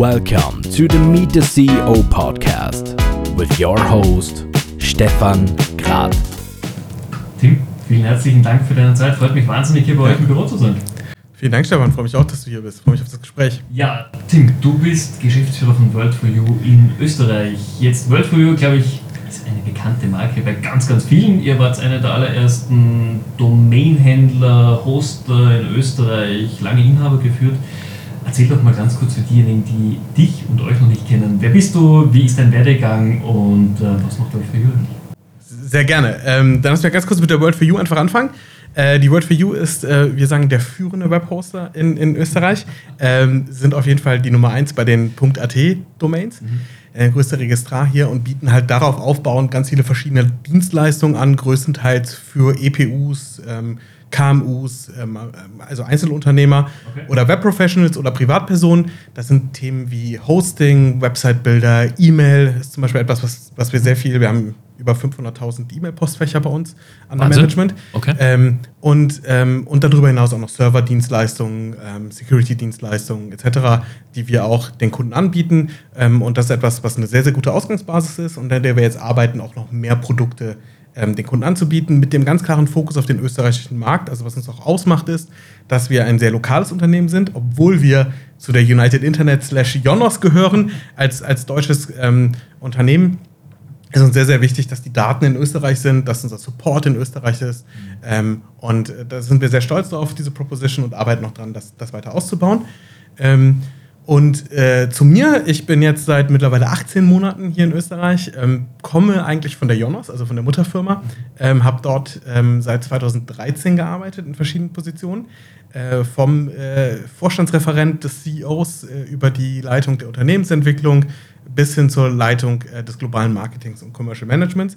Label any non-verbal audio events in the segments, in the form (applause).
Welcome to the Meet the CEO podcast with your host Stefan Grad. Tim, vielen herzlichen Dank für deine Zeit. Freut mich wahnsinnig, hier bei euch im Büro zu sein. Vielen Dank, Stefan. Freue mich auch, dass du hier bist. Freue mich auf das Gespräch. Ja, Tim, du bist Geschäftsführer von World 4 You in Österreich. Jetzt World 4 You, glaube ich, ist eine bekannte Marke bei ganz, ganz vielen. Ihr wart einer der allerersten Domainhändler, Hoster in Österreich, lange Inhaber geführt. Erzähl doch mal ganz kurz für diejenigen, die dich und euch noch nicht kennen. Wer bist du? Wie ist dein Werdegang? Und äh, was macht euch für You? Sehr gerne. Ähm, dann lass mich ganz kurz mit der World for You einfach anfangen. Äh, die World for You ist, äh, wir sagen, der führende Webhoster in, in Österreich. Ähm, sind auf jeden Fall die Nummer eins bei den .at-Domains. Mhm. Äh, größter Registrar hier und bieten halt darauf aufbauend ganz viele verschiedene Dienstleistungen an, größtenteils für EPUs, ähm, KMUs, ähm, also Einzelunternehmer okay. oder Webprofessionals oder Privatpersonen. Das sind Themen wie Hosting, Website-Builder, E-Mail ist zum Beispiel etwas, was, was wir sehr viel, wir haben über 500.000 E-Mail-Postfächer bei uns an der Management. Okay. Ähm, und, ähm, und darüber hinaus auch noch Server-Dienstleistungen, ähm, Security-Dienstleistungen etc., die wir auch den Kunden anbieten. Ähm, und das ist etwas, was eine sehr, sehr gute Ausgangsbasis ist und an der wir jetzt arbeiten, auch noch mehr Produkte ähm, den Kunden anzubieten, mit dem ganz klaren Fokus auf den österreichischen Markt. Also was uns auch ausmacht, ist, dass wir ein sehr lokales Unternehmen sind, obwohl wir zu der United Internet slash Jonos gehören, als, als deutsches ähm, Unternehmen. ist uns sehr, sehr wichtig, dass die Daten in Österreich sind, dass unser Support in Österreich ist. Ähm, und äh, da sind wir sehr stolz auf diese Proposition und arbeiten noch dran, das, das weiter auszubauen. Ähm, und äh, zu mir, ich bin jetzt seit mittlerweile 18 Monaten hier in Österreich, ähm, komme eigentlich von der Jonas, also von der Mutterfirma, ähm, habe dort ähm, seit 2013 gearbeitet in verschiedenen Positionen, äh, vom äh, Vorstandsreferent des CEOs äh, über die Leitung der Unternehmensentwicklung bis hin zur Leitung äh, des globalen Marketings und Commercial Managements.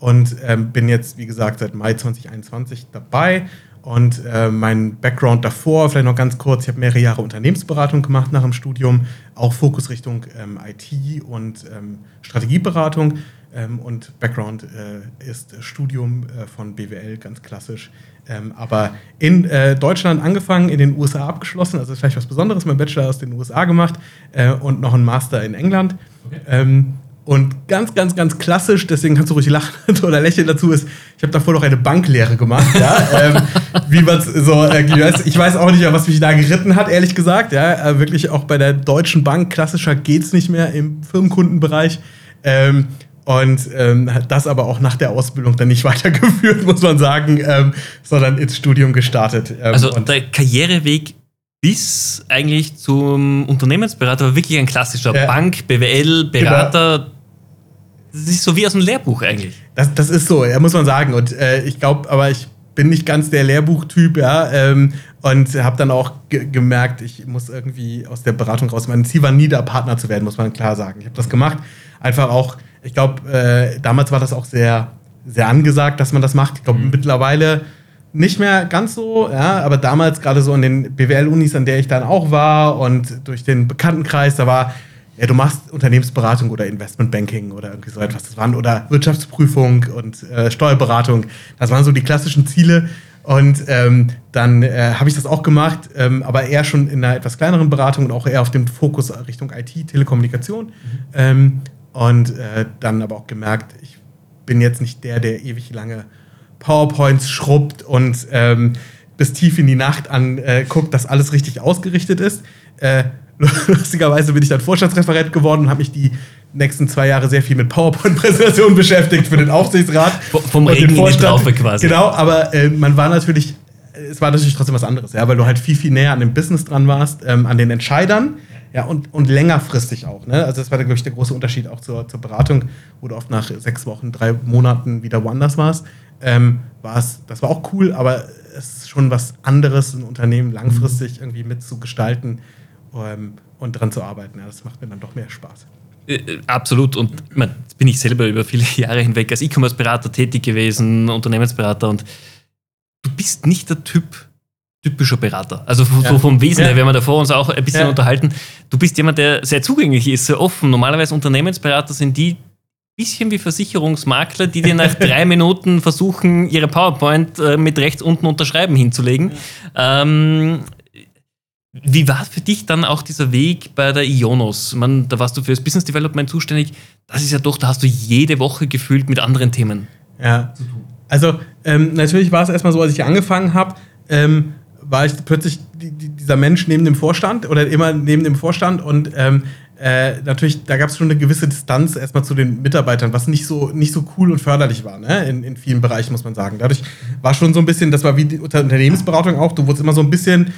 Und ähm, bin jetzt, wie gesagt, seit Mai 2021 dabei und äh, mein Background davor, vielleicht noch ganz kurz, ich habe mehrere Jahre Unternehmensberatung gemacht nach dem Studium, auch Fokus Richtung ähm, IT und ähm, Strategieberatung. Ähm, und Background äh, ist Studium äh, von BWL, ganz klassisch. Ähm, aber in äh, Deutschland angefangen, in den USA abgeschlossen, also vielleicht was Besonderes, mein Bachelor aus den USA gemacht äh, und noch ein Master in England. Okay. Und ganz, ganz, ganz klassisch, deswegen kannst du ruhig lachen (laughs) oder lächeln dazu, ist, ich habe davor noch eine Banklehre gemacht. Ja? (laughs) ähm, wie man so, äh, ich weiß auch nicht was mich da geritten hat, ehrlich gesagt. Ja? Äh, wirklich auch bei der Deutschen Bank, klassischer geht es nicht mehr im Firmenkundenbereich. Ähm, und ähm, das aber auch nach der Ausbildung dann nicht (laughs) weitergeführt, muss man sagen, ähm, sondern ins Studium gestartet. Ähm, also der Karriereweg bis eigentlich zum Unternehmensberater war wirklich ein klassischer ja. Bank, BWL, Berater. Genau das ist so wie aus dem Lehrbuch eigentlich. Das, das ist so, ja, muss man sagen. Und äh, ich glaube, aber ich bin nicht ganz der Lehrbuchtyp, ja. Ähm, und habe dann auch ge gemerkt, ich muss irgendwie aus der Beratung raus. Mein Ziel war nie, da Partner zu werden, muss man klar sagen. Ich habe das gemacht. Einfach auch, ich glaube, äh, damals war das auch sehr, sehr angesagt, dass man das macht. Ich glaube, mhm. mittlerweile nicht mehr ganz so, ja, aber damals gerade so in den BWL-Unis, an der ich dann auch war und durch den Bekanntenkreis, da war ja, du machst Unternehmensberatung oder Investmentbanking oder irgendwie so etwas. Das waren, oder Wirtschaftsprüfung und äh, Steuerberatung. Das waren so die klassischen Ziele. Und ähm, dann äh, habe ich das auch gemacht, ähm, aber eher schon in einer etwas kleineren Beratung und auch eher auf dem Fokus Richtung IT, Telekommunikation. Mhm. Ähm, und äh, dann aber auch gemerkt, ich bin jetzt nicht der, der ewig lange PowerPoints schrubbt und ähm, bis tief in die Nacht anguckt, dass alles richtig ausgerichtet ist. (laughs) Lustigerweise bin ich dann Vorstandsreferent geworden und habe mich die nächsten zwei Jahre sehr viel mit PowerPoint-Präsentationen (laughs) beschäftigt für den Aufsichtsrat. vom Regen den Vorstand. in die quasi. Genau, aber äh, man war natürlich, es war natürlich trotzdem was anderes, ja, weil du halt viel, viel näher an dem Business dran warst, ähm, an den Entscheidern. Ja, und, und längerfristig auch. Ne? Also das war, glaube ich, der große Unterschied auch zur, zur Beratung, wo du oft nach sechs Wochen, drei Monaten wieder woanders warst. Ähm, war's, das war auch cool, aber es ist schon was anderes, ein Unternehmen langfristig irgendwie mitzugestalten ähm, und dran zu arbeiten. Ja, das macht mir dann doch mehr Spaß. Äh, äh, absolut. Und ich jetzt bin ich selber über viele (laughs) Jahre hinweg als E-Commerce-Berater tätig gewesen, Unternehmensberater und du bist nicht der Typ typischer Berater. Also ja. so vom Wesen ja. her, wir haben davor uns auch ein bisschen ja. unterhalten. Du bist jemand, der sehr zugänglich ist, sehr offen. Normalerweise Unternehmensberater sind die bisschen wie Versicherungsmakler, die dir nach (laughs) drei Minuten versuchen, ihre PowerPoint äh, mit rechts unten unterschreiben hinzulegen. Ähm, Wie war für dich dann auch dieser Weg bei der Ionos? Man, da warst du für das Business Development zuständig. Das ist ja doch, da hast du jede Woche gefühlt mit anderen Themen ja. zu tun. Also ähm, natürlich war es erstmal so, als ich angefangen habe, ähm, war ich plötzlich die, die, dieser Mensch neben dem Vorstand oder immer neben dem Vorstand und ähm, äh, natürlich, da gab es schon eine gewisse Distanz erstmal zu den Mitarbeitern, was nicht so, nicht so cool und förderlich war, ne? in, in vielen Bereichen, muss man sagen. Dadurch war schon so ein bisschen, das war wie die Unternehmensberatung auch, du wurdest immer so ein bisschen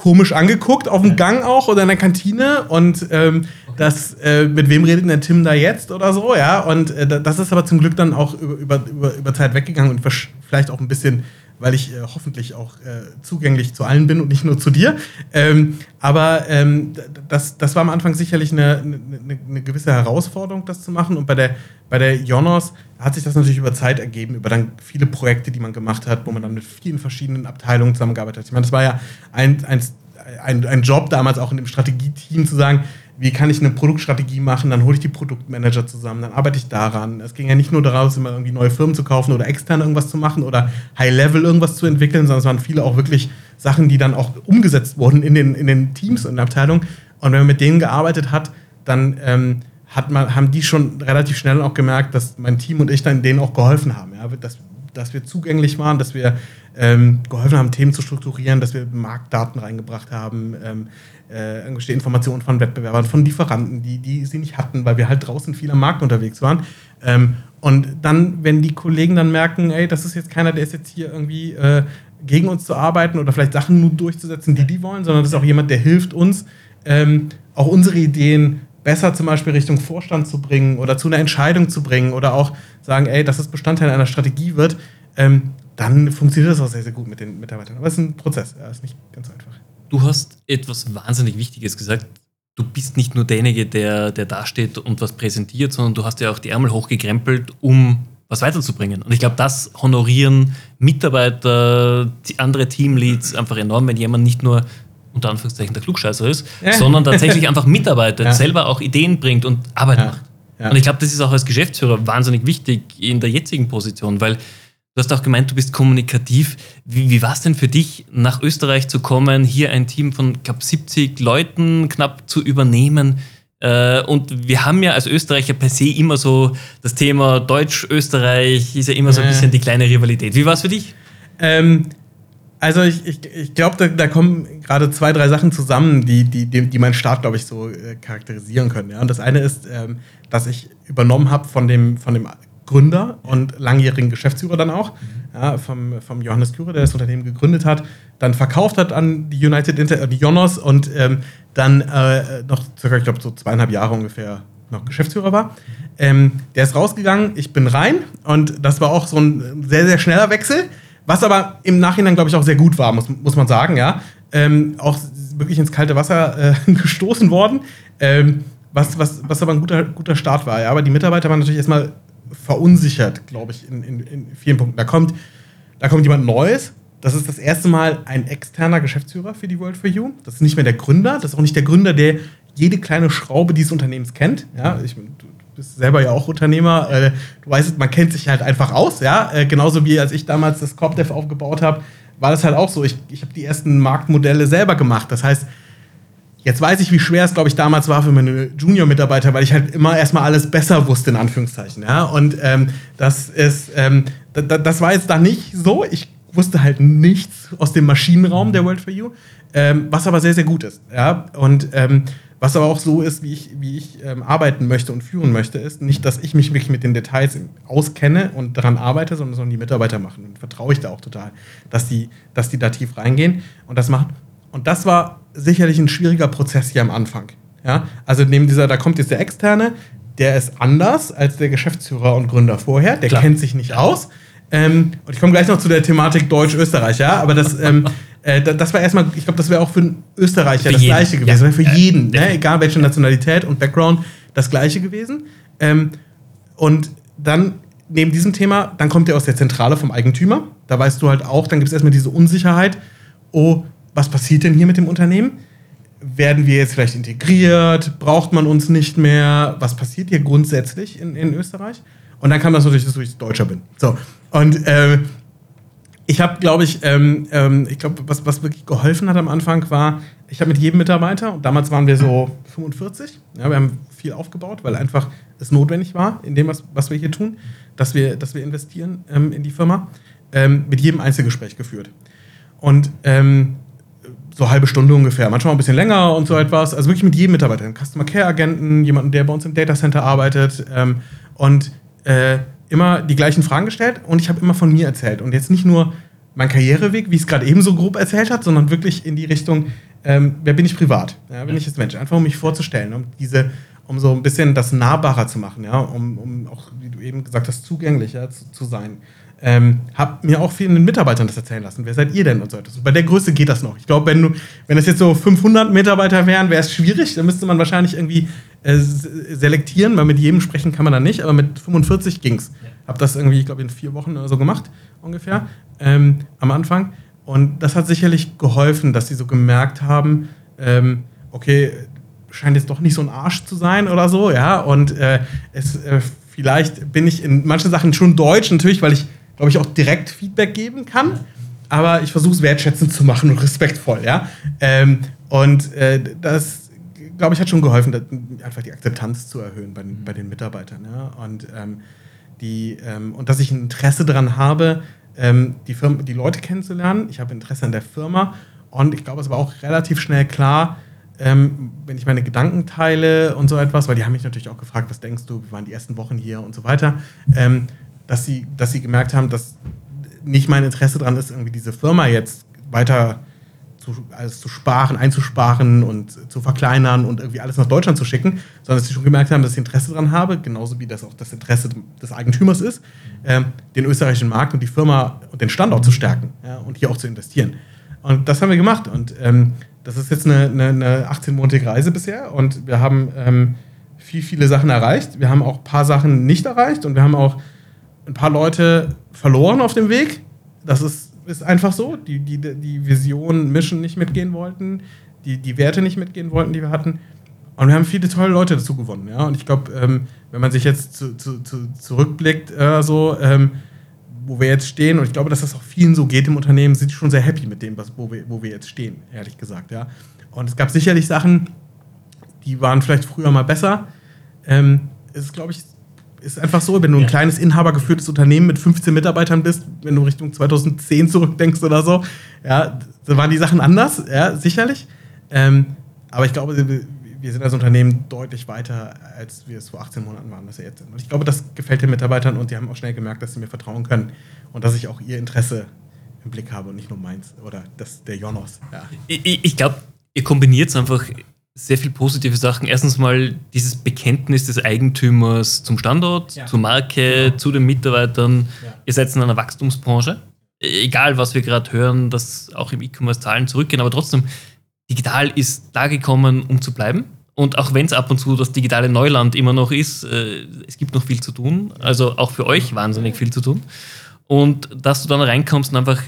komisch angeguckt, auf dem Gang auch oder in der Kantine und ähm, das, äh, mit wem redet denn der Tim da jetzt oder so, ja, und äh, das ist aber zum Glück dann auch über, über, über Zeit weggegangen und vielleicht auch ein bisschen weil ich äh, hoffentlich auch äh, zugänglich zu allen bin und nicht nur zu dir. Ähm, aber ähm, das, das war am Anfang sicherlich eine, eine, eine, gewisse Herausforderung, das zu machen. Und bei der, bei der Jonas hat sich das natürlich über Zeit ergeben, über dann viele Projekte, die man gemacht hat, wo man dann mit vielen verschiedenen Abteilungen zusammengearbeitet hat. Ich meine, das war ja ein, ein, ein Job damals auch in dem Strategieteam zu sagen, wie kann ich eine Produktstrategie machen, dann hole ich die Produktmanager zusammen, dann arbeite ich daran. Es ging ja nicht nur daraus, immer irgendwie neue Firmen zu kaufen oder extern irgendwas zu machen oder High-Level irgendwas zu entwickeln, sondern es waren viele auch wirklich Sachen, die dann auch umgesetzt wurden in den, in den Teams und in der Abteilung. Und wenn man mit denen gearbeitet hat, dann ähm, hat man, haben die schon relativ schnell auch gemerkt, dass mein Team und ich dann denen auch geholfen haben. Ja? Dass, dass wir zugänglich waren, dass wir ähm, geholfen haben, Themen zu strukturieren, dass wir Marktdaten reingebracht haben, ähm, äh, irgendwelche Informationen von Wettbewerbern, von Lieferanten, die, die sie nicht hatten, weil wir halt draußen viel am Markt unterwegs waren. Ähm, und dann, wenn die Kollegen dann merken, ey, das ist jetzt keiner, der ist jetzt hier irgendwie äh, gegen uns zu arbeiten oder vielleicht Sachen nur durchzusetzen, die die wollen, sondern das ist auch jemand, der hilft uns, ähm, auch unsere Ideen besser zum Beispiel Richtung Vorstand zu bringen oder zu einer Entscheidung zu bringen oder auch sagen, ey, dass es Bestandteil einer Strategie wird, ähm, dann funktioniert das auch sehr, sehr gut mit den Mitarbeitern. Aber es ist ein Prozess, ja, ist nicht ganz einfach. Du hast etwas wahnsinnig Wichtiges gesagt. Du bist nicht nur derjenige, der, der dasteht und was präsentiert, sondern du hast ja auch die Ärmel hochgekrempelt, um was weiterzubringen. Und ich glaube, das honorieren Mitarbeiter, andere Teamleads einfach enorm, wenn jemand nicht nur unter Anführungszeichen der Klugscheißer ist, ja. sondern tatsächlich (laughs) einfach mitarbeitet, ja. selber auch Ideen bringt und Arbeit ja. macht. Und ich glaube, das ist auch als Geschäftsführer wahnsinnig wichtig in der jetzigen Position, weil Du hast auch gemeint, du bist kommunikativ. Wie, wie war es denn für dich, nach Österreich zu kommen, hier ein Team von knapp 70 Leuten knapp zu übernehmen? Äh, und wir haben ja als Österreicher per se immer so das Thema Deutsch-Österreich ist ja immer so ein bisschen die kleine Rivalität. Wie war es für dich? Ähm, also ich, ich, ich glaube, da, da, kommen gerade zwei, drei Sachen zusammen, die, die, die, die meinen Start, glaube ich, so äh, charakterisieren können. Ja? Und das eine ist, ähm, dass ich übernommen habe von dem, von dem Gründer und langjährigen Geschäftsführer dann auch, ja, vom, vom Johannes Küre, der das Unternehmen gegründet hat, dann verkauft hat an die United Inter, die Jonas und ähm, dann äh, noch circa, ich glaube, so zweieinhalb Jahre ungefähr noch Geschäftsführer war. Ähm, der ist rausgegangen, ich bin rein und das war auch so ein sehr, sehr schneller Wechsel, was aber im Nachhinein, glaube ich, auch sehr gut war, muss, muss man sagen, ja. Ähm, auch wirklich ins kalte Wasser äh, (laughs) gestoßen worden. Ähm, was, was, was aber ein guter, guter Start war. Ja. Aber die Mitarbeiter waren natürlich erstmal verunsichert, glaube ich, in, in, in vielen Punkten. Da kommt, da kommt jemand Neues. Das ist das erste Mal ein externer Geschäftsführer für die World for You. Das ist nicht mehr der Gründer. Das ist auch nicht der Gründer, der jede kleine Schraube dieses Unternehmens kennt. Ja, ich, du bist selber ja auch Unternehmer. Äh, du weißt, man kennt sich halt einfach aus. Ja, äh, genauso wie als ich damals das CorpDev aufgebaut habe, war das halt auch so. Ich, ich habe die ersten Marktmodelle selber gemacht. Das heißt, Jetzt weiß ich, wie schwer es, glaube ich, damals war für meine Junior-Mitarbeiter, weil ich halt immer erstmal alles besser wusste, in Anführungszeichen. Ja? Und ähm, das ist, ähm, das war jetzt da nicht so. Ich wusste halt nichts aus dem Maschinenraum der World for You, ähm, was aber sehr, sehr gut ist. Ja? Und ähm, was aber auch so ist, wie ich, wie ich ähm, arbeiten möchte und führen möchte, ist nicht, dass ich mich wirklich mit den Details auskenne und daran arbeite, sondern sondern die Mitarbeiter machen. Und vertraue ich da auch total, dass die, dass die da tief reingehen und das machen. Und das war sicherlich ein schwieriger Prozess hier am Anfang. Ja? Also neben dieser, da kommt jetzt der Externe, der ist anders als der Geschäftsführer und Gründer vorher, der Klar. kennt sich nicht aus. Ähm, und ich komme gleich noch zu der Thematik Deutsch-Österreich, ja, aber das, ähm, (laughs) äh, das war erstmal, ich glaube, das wäre auch für einen Österreicher für das jeden. Gleiche gewesen, ja. für ja. jeden, ne? egal welche Nationalität und Background, das Gleiche gewesen. Ähm, und dann neben diesem Thema, dann kommt er aus der Zentrale vom Eigentümer. Da weißt du halt auch, dann gibt es erstmal diese Unsicherheit, oh, was passiert denn hier mit dem Unternehmen? Werden wir jetzt vielleicht integriert? Braucht man uns nicht mehr? Was passiert hier grundsätzlich in, in Österreich? Und dann kam das natürlich, dass ich Deutscher bin. So. Und äh, ich habe, glaube ich, ähm, ähm, ich glaube, was, was wirklich geholfen hat am Anfang war, ich habe mit jedem Mitarbeiter, und damals waren wir so 45, ja, wir haben viel aufgebaut, weil einfach es notwendig war, in dem, was, was wir hier tun, dass wir, dass wir investieren ähm, in die Firma, ähm, mit jedem Einzelgespräch geführt. Und ähm, so halbe Stunde ungefähr, manchmal ein bisschen länger und so etwas. Also wirklich mit jedem Mitarbeiter, einem Customer Care Agenten, jemanden, der bei uns im Data Center arbeitet ähm, und äh, immer die gleichen Fragen gestellt und ich habe immer von mir erzählt und jetzt nicht nur mein Karriereweg, wie es gerade eben so grob erzählt hat, sondern wirklich in die Richtung, ähm, wer bin ich privat? Ja, bin ich als Mensch? Einfach um mich vorzustellen, um diese, um so ein bisschen das nahbarer zu machen, ja, um, um auch, wie du eben gesagt hast, zugänglicher zu, zu sein. Ähm, hab mir auch vielen Mitarbeitern das erzählen lassen. Wer seid ihr denn und so etwas? Bei der Größe geht das noch. Ich glaube, wenn, wenn das jetzt so 500 Mitarbeiter wären, wäre es schwierig. Da müsste man wahrscheinlich irgendwie äh, selektieren, weil mit jedem sprechen kann man dann nicht. Aber mit 45 ging's. Ja. Hab das irgendwie, ich glaube, in vier Wochen oder so gemacht, ungefähr, ähm, am Anfang. Und das hat sicherlich geholfen, dass sie so gemerkt haben, ähm, okay, scheint jetzt doch nicht so ein Arsch zu sein oder so, ja. Und äh, es, äh, vielleicht bin ich in manchen Sachen schon deutsch, natürlich, weil ich glaube ich, auch direkt Feedback geben kann. Aber ich versuche es wertschätzend zu machen und respektvoll, ja. Ähm, und äh, das, glaube ich, hat schon geholfen, einfach die Akzeptanz zu erhöhen bei, bei den Mitarbeitern. Ja? Und, ähm, die, ähm, und dass ich ein Interesse daran habe, ähm, die, Firma, die Leute kennenzulernen. Ich habe Interesse an der Firma. Und ich glaube, es war auch relativ schnell klar, ähm, wenn ich meine Gedanken teile und so etwas, weil die haben mich natürlich auch gefragt, was denkst du, wir waren die ersten Wochen hier und so weiter. Ähm, dass sie, dass sie gemerkt haben, dass nicht mein Interesse daran ist, irgendwie diese Firma jetzt weiter zu, alles zu sparen, einzusparen und zu verkleinern und irgendwie alles nach Deutschland zu schicken, sondern dass sie schon gemerkt haben, dass ich Interesse daran habe, genauso wie das auch das Interesse des Eigentümers ist, ähm, den österreichischen Markt und die Firma und den Standort zu stärken ja, und hier auch zu investieren. Und das haben wir gemacht. Und ähm, das ist jetzt eine, eine, eine 18-monatige Reise bisher und wir haben ähm, viel, viele Sachen erreicht. Wir haben auch ein paar Sachen nicht erreicht und wir haben auch ein paar Leute verloren auf dem Weg. Das ist, ist einfach so. Die, die, die Vision, Mission nicht mitgehen wollten, die, die Werte nicht mitgehen wollten, die wir hatten. Und wir haben viele tolle Leute dazu gewonnen. Ja? Und ich glaube, ähm, wenn man sich jetzt zu, zu, zu zurückblickt, äh, so, ähm, wo wir jetzt stehen, und ich glaube, dass das auch vielen so geht im Unternehmen, sind schon sehr happy mit dem, was, wo, wir, wo wir jetzt stehen, ehrlich gesagt. Ja? Und es gab sicherlich Sachen, die waren vielleicht früher mal besser. Ähm, es ist, glaube ich, ist einfach so, wenn du ein ja. kleines inhabergeführtes Unternehmen mit 15 Mitarbeitern bist, wenn du Richtung 2010 zurückdenkst oder so, ja, da waren die Sachen anders, ja, sicherlich. Ähm, aber ich glaube, wir sind als Unternehmen deutlich weiter, als wir es vor 18 Monaten waren, dass wir jetzt sind. Und ich glaube, das gefällt den Mitarbeitern und die haben auch schnell gemerkt, dass sie mir vertrauen können und dass ich auch ihr Interesse im Blick habe und nicht nur meins oder das der Jonos. Ja. Ich, ich glaube, ihr kombiniert es einfach sehr viele positive Sachen. Erstens mal dieses Bekenntnis des Eigentümers zum Standort, ja. zur Marke, genau. zu den Mitarbeitern. Ja. Ihr seid in einer Wachstumsbranche. Egal, was wir gerade hören, dass auch im E-Commerce Zahlen zurückgehen, aber trotzdem, digital ist da gekommen, um zu bleiben. Und auch wenn es ab und zu das digitale Neuland immer noch ist, äh, es gibt noch viel zu tun. Also auch für euch wahnsinnig viel zu tun. Und dass du dann reinkommst und einfach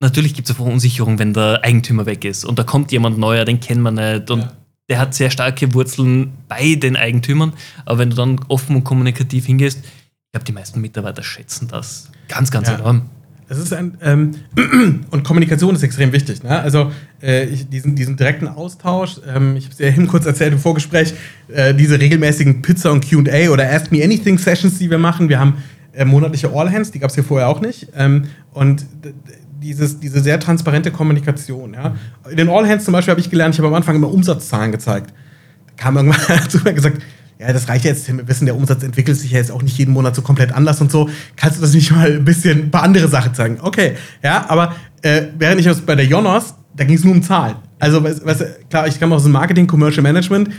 natürlich gibt es eine Verunsicherung, wenn der Eigentümer weg ist und da kommt jemand neuer, den kennt man nicht und ja der hat sehr starke Wurzeln bei den Eigentümern. Aber wenn du dann offen und kommunikativ hingehst, ich glaube, die meisten Mitarbeiter schätzen das ganz, ganz ja. enorm. Es ist ein, ähm, (clears throat) und Kommunikation ist extrem wichtig. Ne? Also äh, ich, diesen, diesen direkten Austausch, ähm, ich habe es ja eben (laughs) kurz erzählt im Vorgespräch, äh, diese regelmäßigen Pizza- und QA oder Ask Me Anything Sessions, die wir machen. Wir haben äh, monatliche All Hands, die gab es hier vorher auch nicht. Ähm, und dieses, diese sehr transparente Kommunikation. Ja. In den All Hands zum Beispiel habe ich gelernt, ich habe am Anfang immer Umsatzzahlen gezeigt. Da kam irgendwann (laughs) zu mir gesagt, ja, das reicht jetzt, wir wissen, der Umsatz entwickelt sich ja jetzt auch nicht jeden Monat so komplett anders und so. Kannst du das nicht mal ein bisschen ein paar andere Sachen zeigen? Okay, ja, aber äh, während ich bei der Jonas, da ging es nur um Zahlen. Also, weißt, klar, ich komme aus dem Marketing, Commercial Management,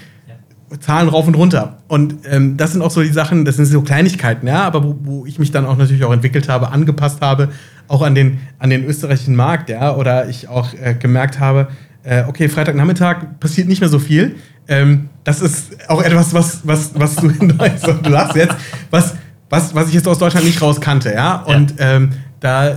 Zahlen rauf und runter. Und ähm, das sind auch so die Sachen, das sind so Kleinigkeiten, ja, aber wo, wo ich mich dann auch natürlich auch entwickelt habe, angepasst habe auch an den, an den österreichischen Markt, ja, oder ich auch äh, gemerkt habe, äh, okay, Freitagnachmittag passiert nicht mehr so viel. Ähm, das ist auch etwas, was, was, was du (laughs) in Deutschland, du lachst jetzt, was, was, was ich jetzt aus Deutschland nicht raus kannte, ja. Und ja. Ähm, da, äh,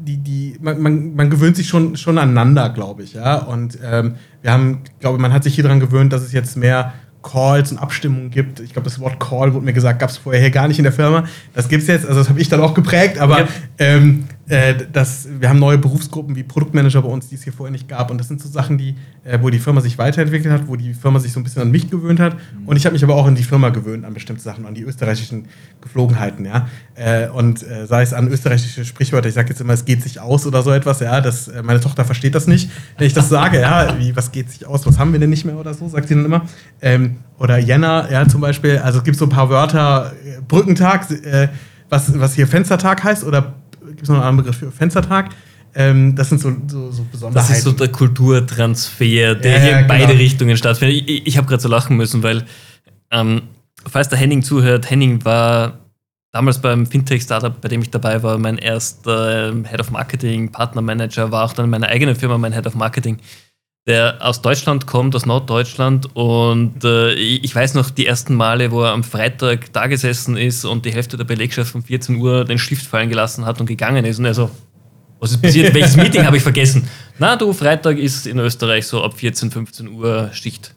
die, die, man, man, man, gewöhnt sich schon, schon aneinander, glaube ich, ja. Und ähm, wir haben, glaube man hat sich hier daran gewöhnt, dass es jetzt mehr Calls und Abstimmungen gibt. Ich glaube, das Wort Call wurde mir gesagt, gab es vorher gar nicht in der Firma. Das gibt es jetzt, also das habe ich dann auch geprägt, aber ja. ähm, äh, das, wir haben neue Berufsgruppen wie Produktmanager bei uns, die es hier vorher nicht gab. Und das sind so Sachen, die, äh, wo die Firma sich weiterentwickelt hat, wo die Firma sich so ein bisschen an mich gewöhnt hat. Und ich habe mich aber auch an die Firma gewöhnt, an bestimmte Sachen, an die österreichischen Geflogenheiten, ja. Äh, und äh, sei es an österreichische Sprichwörter, ich sage jetzt immer, es geht sich aus oder so etwas, ja. Das, äh, meine Tochter versteht das nicht, wenn ich das sage, ja, wie, was geht sich aus, was haben wir denn nicht mehr oder so, sagt sie dann immer. Ähm, oder Jänner, ja, zum Beispiel. Also es gibt so ein paar Wörter, Brückentag, was, was hier Fenstertag heißt oder gibt es noch einen anderen Begriff für Fenstertag. Ähm, das sind so, so, so Besonderheiten. Das ist so der Kulturtransfer, der ja, hier in beide genau. Richtungen stattfindet. Ich, ich habe gerade so lachen müssen, weil, ähm, falls der Henning zuhört, Henning war damals beim Fintech-Startup, bei dem ich dabei war, mein erster ähm, Head of Marketing, Partnermanager, war auch dann in meiner eigenen Firma mein Head of Marketing, der aus Deutschland kommt, aus Norddeutschland. Und äh, ich weiß noch die ersten Male, wo er am Freitag da gesessen ist und die Hälfte der Belegschaft um 14 Uhr den Stift fallen gelassen hat und gegangen ist. Und er so, was ist passiert? (laughs) Welches Meeting habe ich vergessen? Na, du, Freitag ist in Österreich so ab 14, 15 Uhr Schicht.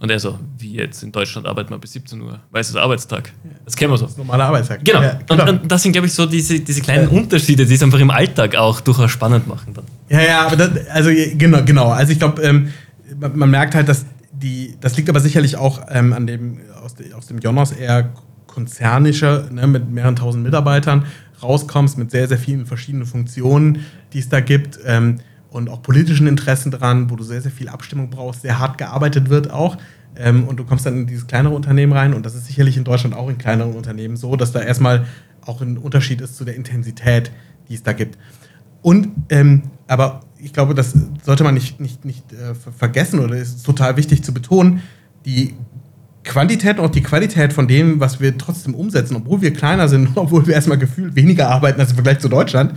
Und er so, wie jetzt in Deutschland arbeiten wir bis 17 Uhr, weil es ist Arbeitstag. Das kennen wir so. Das ist normaler Arbeitstag. Genau. Ja, genau. Und, und, das sind, glaube ich, so diese, diese kleinen ja. Unterschiede, die es einfach im Alltag auch durchaus spannend machen dann. Ja, ja, aber das, also genau, genau. Also ich glaube, ähm, man, man, merkt halt, dass die, das liegt aber sicherlich auch ähm, an dem, aus, de, aus dem Jonas eher konzernischer, ne, mit mehreren tausend Mitarbeitern rauskommst, mit sehr, sehr vielen verschiedenen Funktionen, die es da gibt. Ähm, und auch politischen Interessen dran, wo du sehr, sehr viel Abstimmung brauchst, sehr hart gearbeitet wird auch. Ähm, und du kommst dann in dieses kleinere Unternehmen rein und das ist sicherlich in Deutschland auch in kleineren Unternehmen so, dass da erstmal auch ein Unterschied ist zu der Intensität, die es da gibt. Und, ähm, aber ich glaube, das sollte man nicht, nicht, nicht äh, vergessen oder ist total wichtig zu betonen, die Quantität und auch die Qualität von dem, was wir trotzdem umsetzen, obwohl wir kleiner sind, (laughs) obwohl wir erstmal gefühlt weniger arbeiten als im Vergleich zu Deutschland,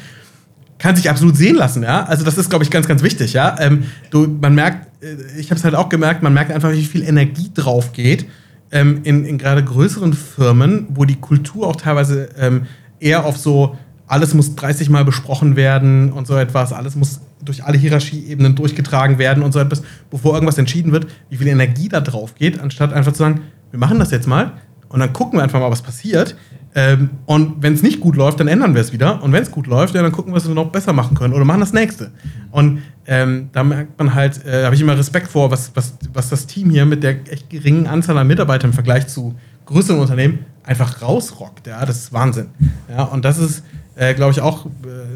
kann sich absolut sehen lassen, ja. Also das ist, glaube ich, ganz, ganz wichtig, ja. Ähm, du, man merkt, äh, ich habe es halt auch gemerkt, man merkt einfach, wie viel Energie drauf geht ähm, in, in gerade größeren Firmen, wo die Kultur auch teilweise ähm, eher auf so alles muss 30 Mal besprochen werden und so etwas, alles muss durch alle Hierarchieebenen durchgetragen werden und so etwas, bevor irgendwas entschieden wird, wie viel Energie da drauf geht, anstatt einfach zu sagen, wir machen das jetzt mal und dann gucken wir einfach mal, was passiert. Ähm, und wenn es nicht gut läuft, dann ändern wir es wieder. Und wenn es gut läuft, ja, dann gucken wir, was wir noch besser machen können oder machen das nächste. Und ähm, da merkt man halt, äh, habe ich immer Respekt vor, was, was, was das Team hier mit der echt geringen Anzahl an Mitarbeitern im Vergleich zu größeren Unternehmen einfach rausrockt. Ja, das ist Wahnsinn. Ja, und das ist, äh, glaube ich, auch äh,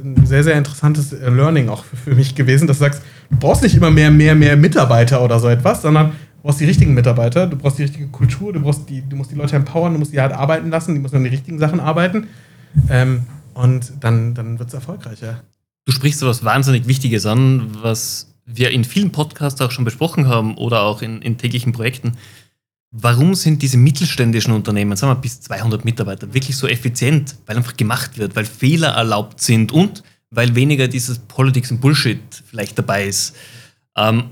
ein sehr, sehr interessantes äh, Learning auch für, für mich gewesen, dass du sagst, du brauchst nicht immer mehr, mehr, mehr Mitarbeiter oder so etwas, sondern brauchst die richtigen Mitarbeiter, du brauchst die richtige Kultur, du, brauchst die, du musst die Leute empowern, du musst die halt arbeiten lassen, die müssen an die richtigen Sachen arbeiten. Ähm, und dann, dann wird es erfolgreicher. Du sprichst so was wahnsinnig Wichtiges an, was wir in vielen Podcasts auch schon besprochen haben oder auch in, in täglichen Projekten. Warum sind diese mittelständischen Unternehmen, sagen wir bis 200 Mitarbeiter, wirklich so effizient? Weil einfach gemacht wird, weil Fehler erlaubt sind und weil weniger dieses Politics und Bullshit vielleicht dabei ist. Ähm,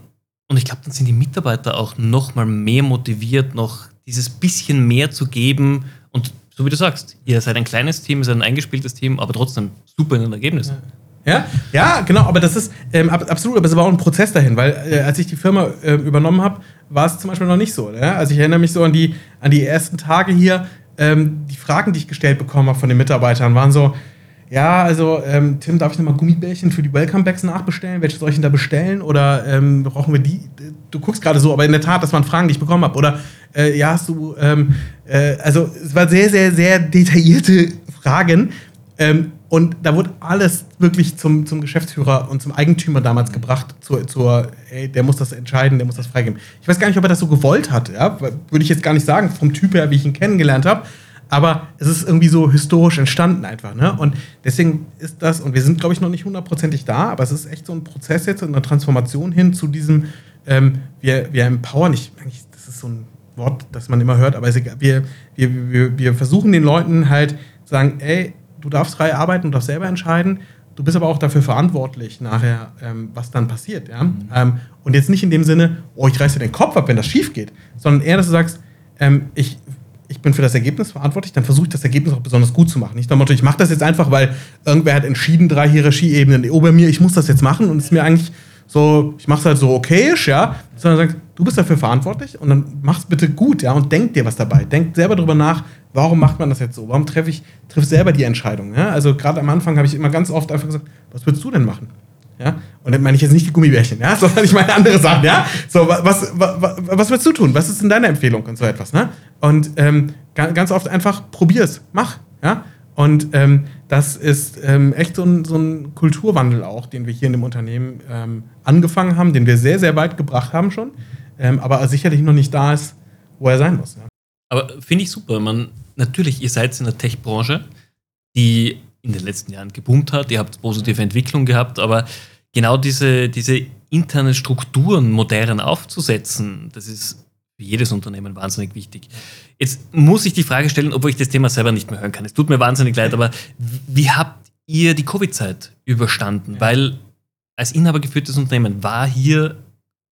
und ich glaube, dann sind die Mitarbeiter auch noch mal mehr motiviert, noch dieses bisschen mehr zu geben. Und so wie du sagst, ihr seid ein kleines Team, ihr seid ein eingespieltes Team, aber trotzdem super in den Ergebnissen. Ja, ja, genau, aber das ist ähm, absolut, aber es war auch ein Prozess dahin, weil äh, als ich die Firma äh, übernommen habe, war es zum Beispiel noch nicht so. Ja? Also ich erinnere mich so an die, an die ersten Tage hier, ähm, die Fragen, die ich gestellt bekommen habe von den Mitarbeitern, waren so, ja, also ähm, Tim, darf ich nochmal Gummibärchen für die Welcome-Bags nachbestellen? Welche soll ich denn da bestellen? Oder ähm, brauchen wir die? Du guckst gerade so, aber in der Tat, das waren Fragen, die ich bekommen habe. Oder äh, ja, hast du, ähm, äh, also es waren sehr, sehr, sehr detaillierte Fragen. Ähm, und da wurde alles wirklich zum, zum Geschäftsführer und zum Eigentümer damals gebracht, zur, zur, ey, der muss das entscheiden, der muss das freigeben. Ich weiß gar nicht, ob er das so gewollt hat, ja? würde ich jetzt gar nicht sagen, vom Typ her, wie ich ihn kennengelernt habe aber es ist irgendwie so historisch entstanden einfach. Ne? Und deswegen ist das, und wir sind, glaube ich, noch nicht hundertprozentig da, aber es ist echt so ein Prozess jetzt, eine Transformation hin zu diesem, ähm, wir, wir empowern, ich, eigentlich, das ist so ein Wort, das man immer hört, aber wir, wir, wir, wir versuchen den Leuten halt zu sagen, ey, du darfst frei arbeiten, du darfst selber entscheiden, du bist aber auch dafür verantwortlich nachher, ähm, was dann passiert. Ja? Mhm. Ähm, und jetzt nicht in dem Sinne, oh, ich reiße dir den Kopf ab, wenn das schief geht, sondern eher, dass du sagst, ähm, ich ich bin für das Ergebnis verantwortlich, dann versuche ich das Ergebnis auch besonders gut zu machen. Nicht Motto, ich mache das jetzt einfach, weil irgendwer hat entschieden, drei Hierarchieebenen ober mir, ich muss das jetzt machen und es ist mir eigentlich so, ich mache es halt so okayisch, ja, sondern sagst, du bist dafür verantwortlich und dann mach's bitte gut, ja, und denk dir was dabei. Denk selber darüber nach, warum macht man das jetzt so? Warum treffe ich triff selber die Entscheidung? Ja? Also gerade am Anfang habe ich immer ganz oft einfach gesagt, was würdest du denn machen? Ja? Und dann meine ich jetzt nicht die Gummibärchen, ja? (laughs) sondern ich meine andere Sachen. Ja? So, was, was, was würdest du tun? Was ist denn deine Empfehlung und so etwas? Ne? Und ähm, ganz oft einfach probier's, mach. Ja? Und ähm, das ist ähm, echt so ein, so ein, Kulturwandel auch, den wir hier in dem Unternehmen ähm, angefangen haben, den wir sehr, sehr weit gebracht haben schon, ähm, aber sicherlich noch nicht da ist, wo er sein muss. Ja. Aber finde ich super. Man, natürlich, ihr seid in der Tech-Branche, die in den letzten Jahren geboomt hat, ihr habt positive Entwicklung gehabt, aber genau diese, diese internen Strukturen modern aufzusetzen, das ist für jedes Unternehmen wahnsinnig wichtig. Jetzt muss ich die Frage stellen, obwohl ich das Thema selber nicht mehr hören kann. Es tut mir wahnsinnig leid, aber wie habt ihr die Covid-Zeit überstanden? Ja. Weil als inhabergeführtes Unternehmen war hier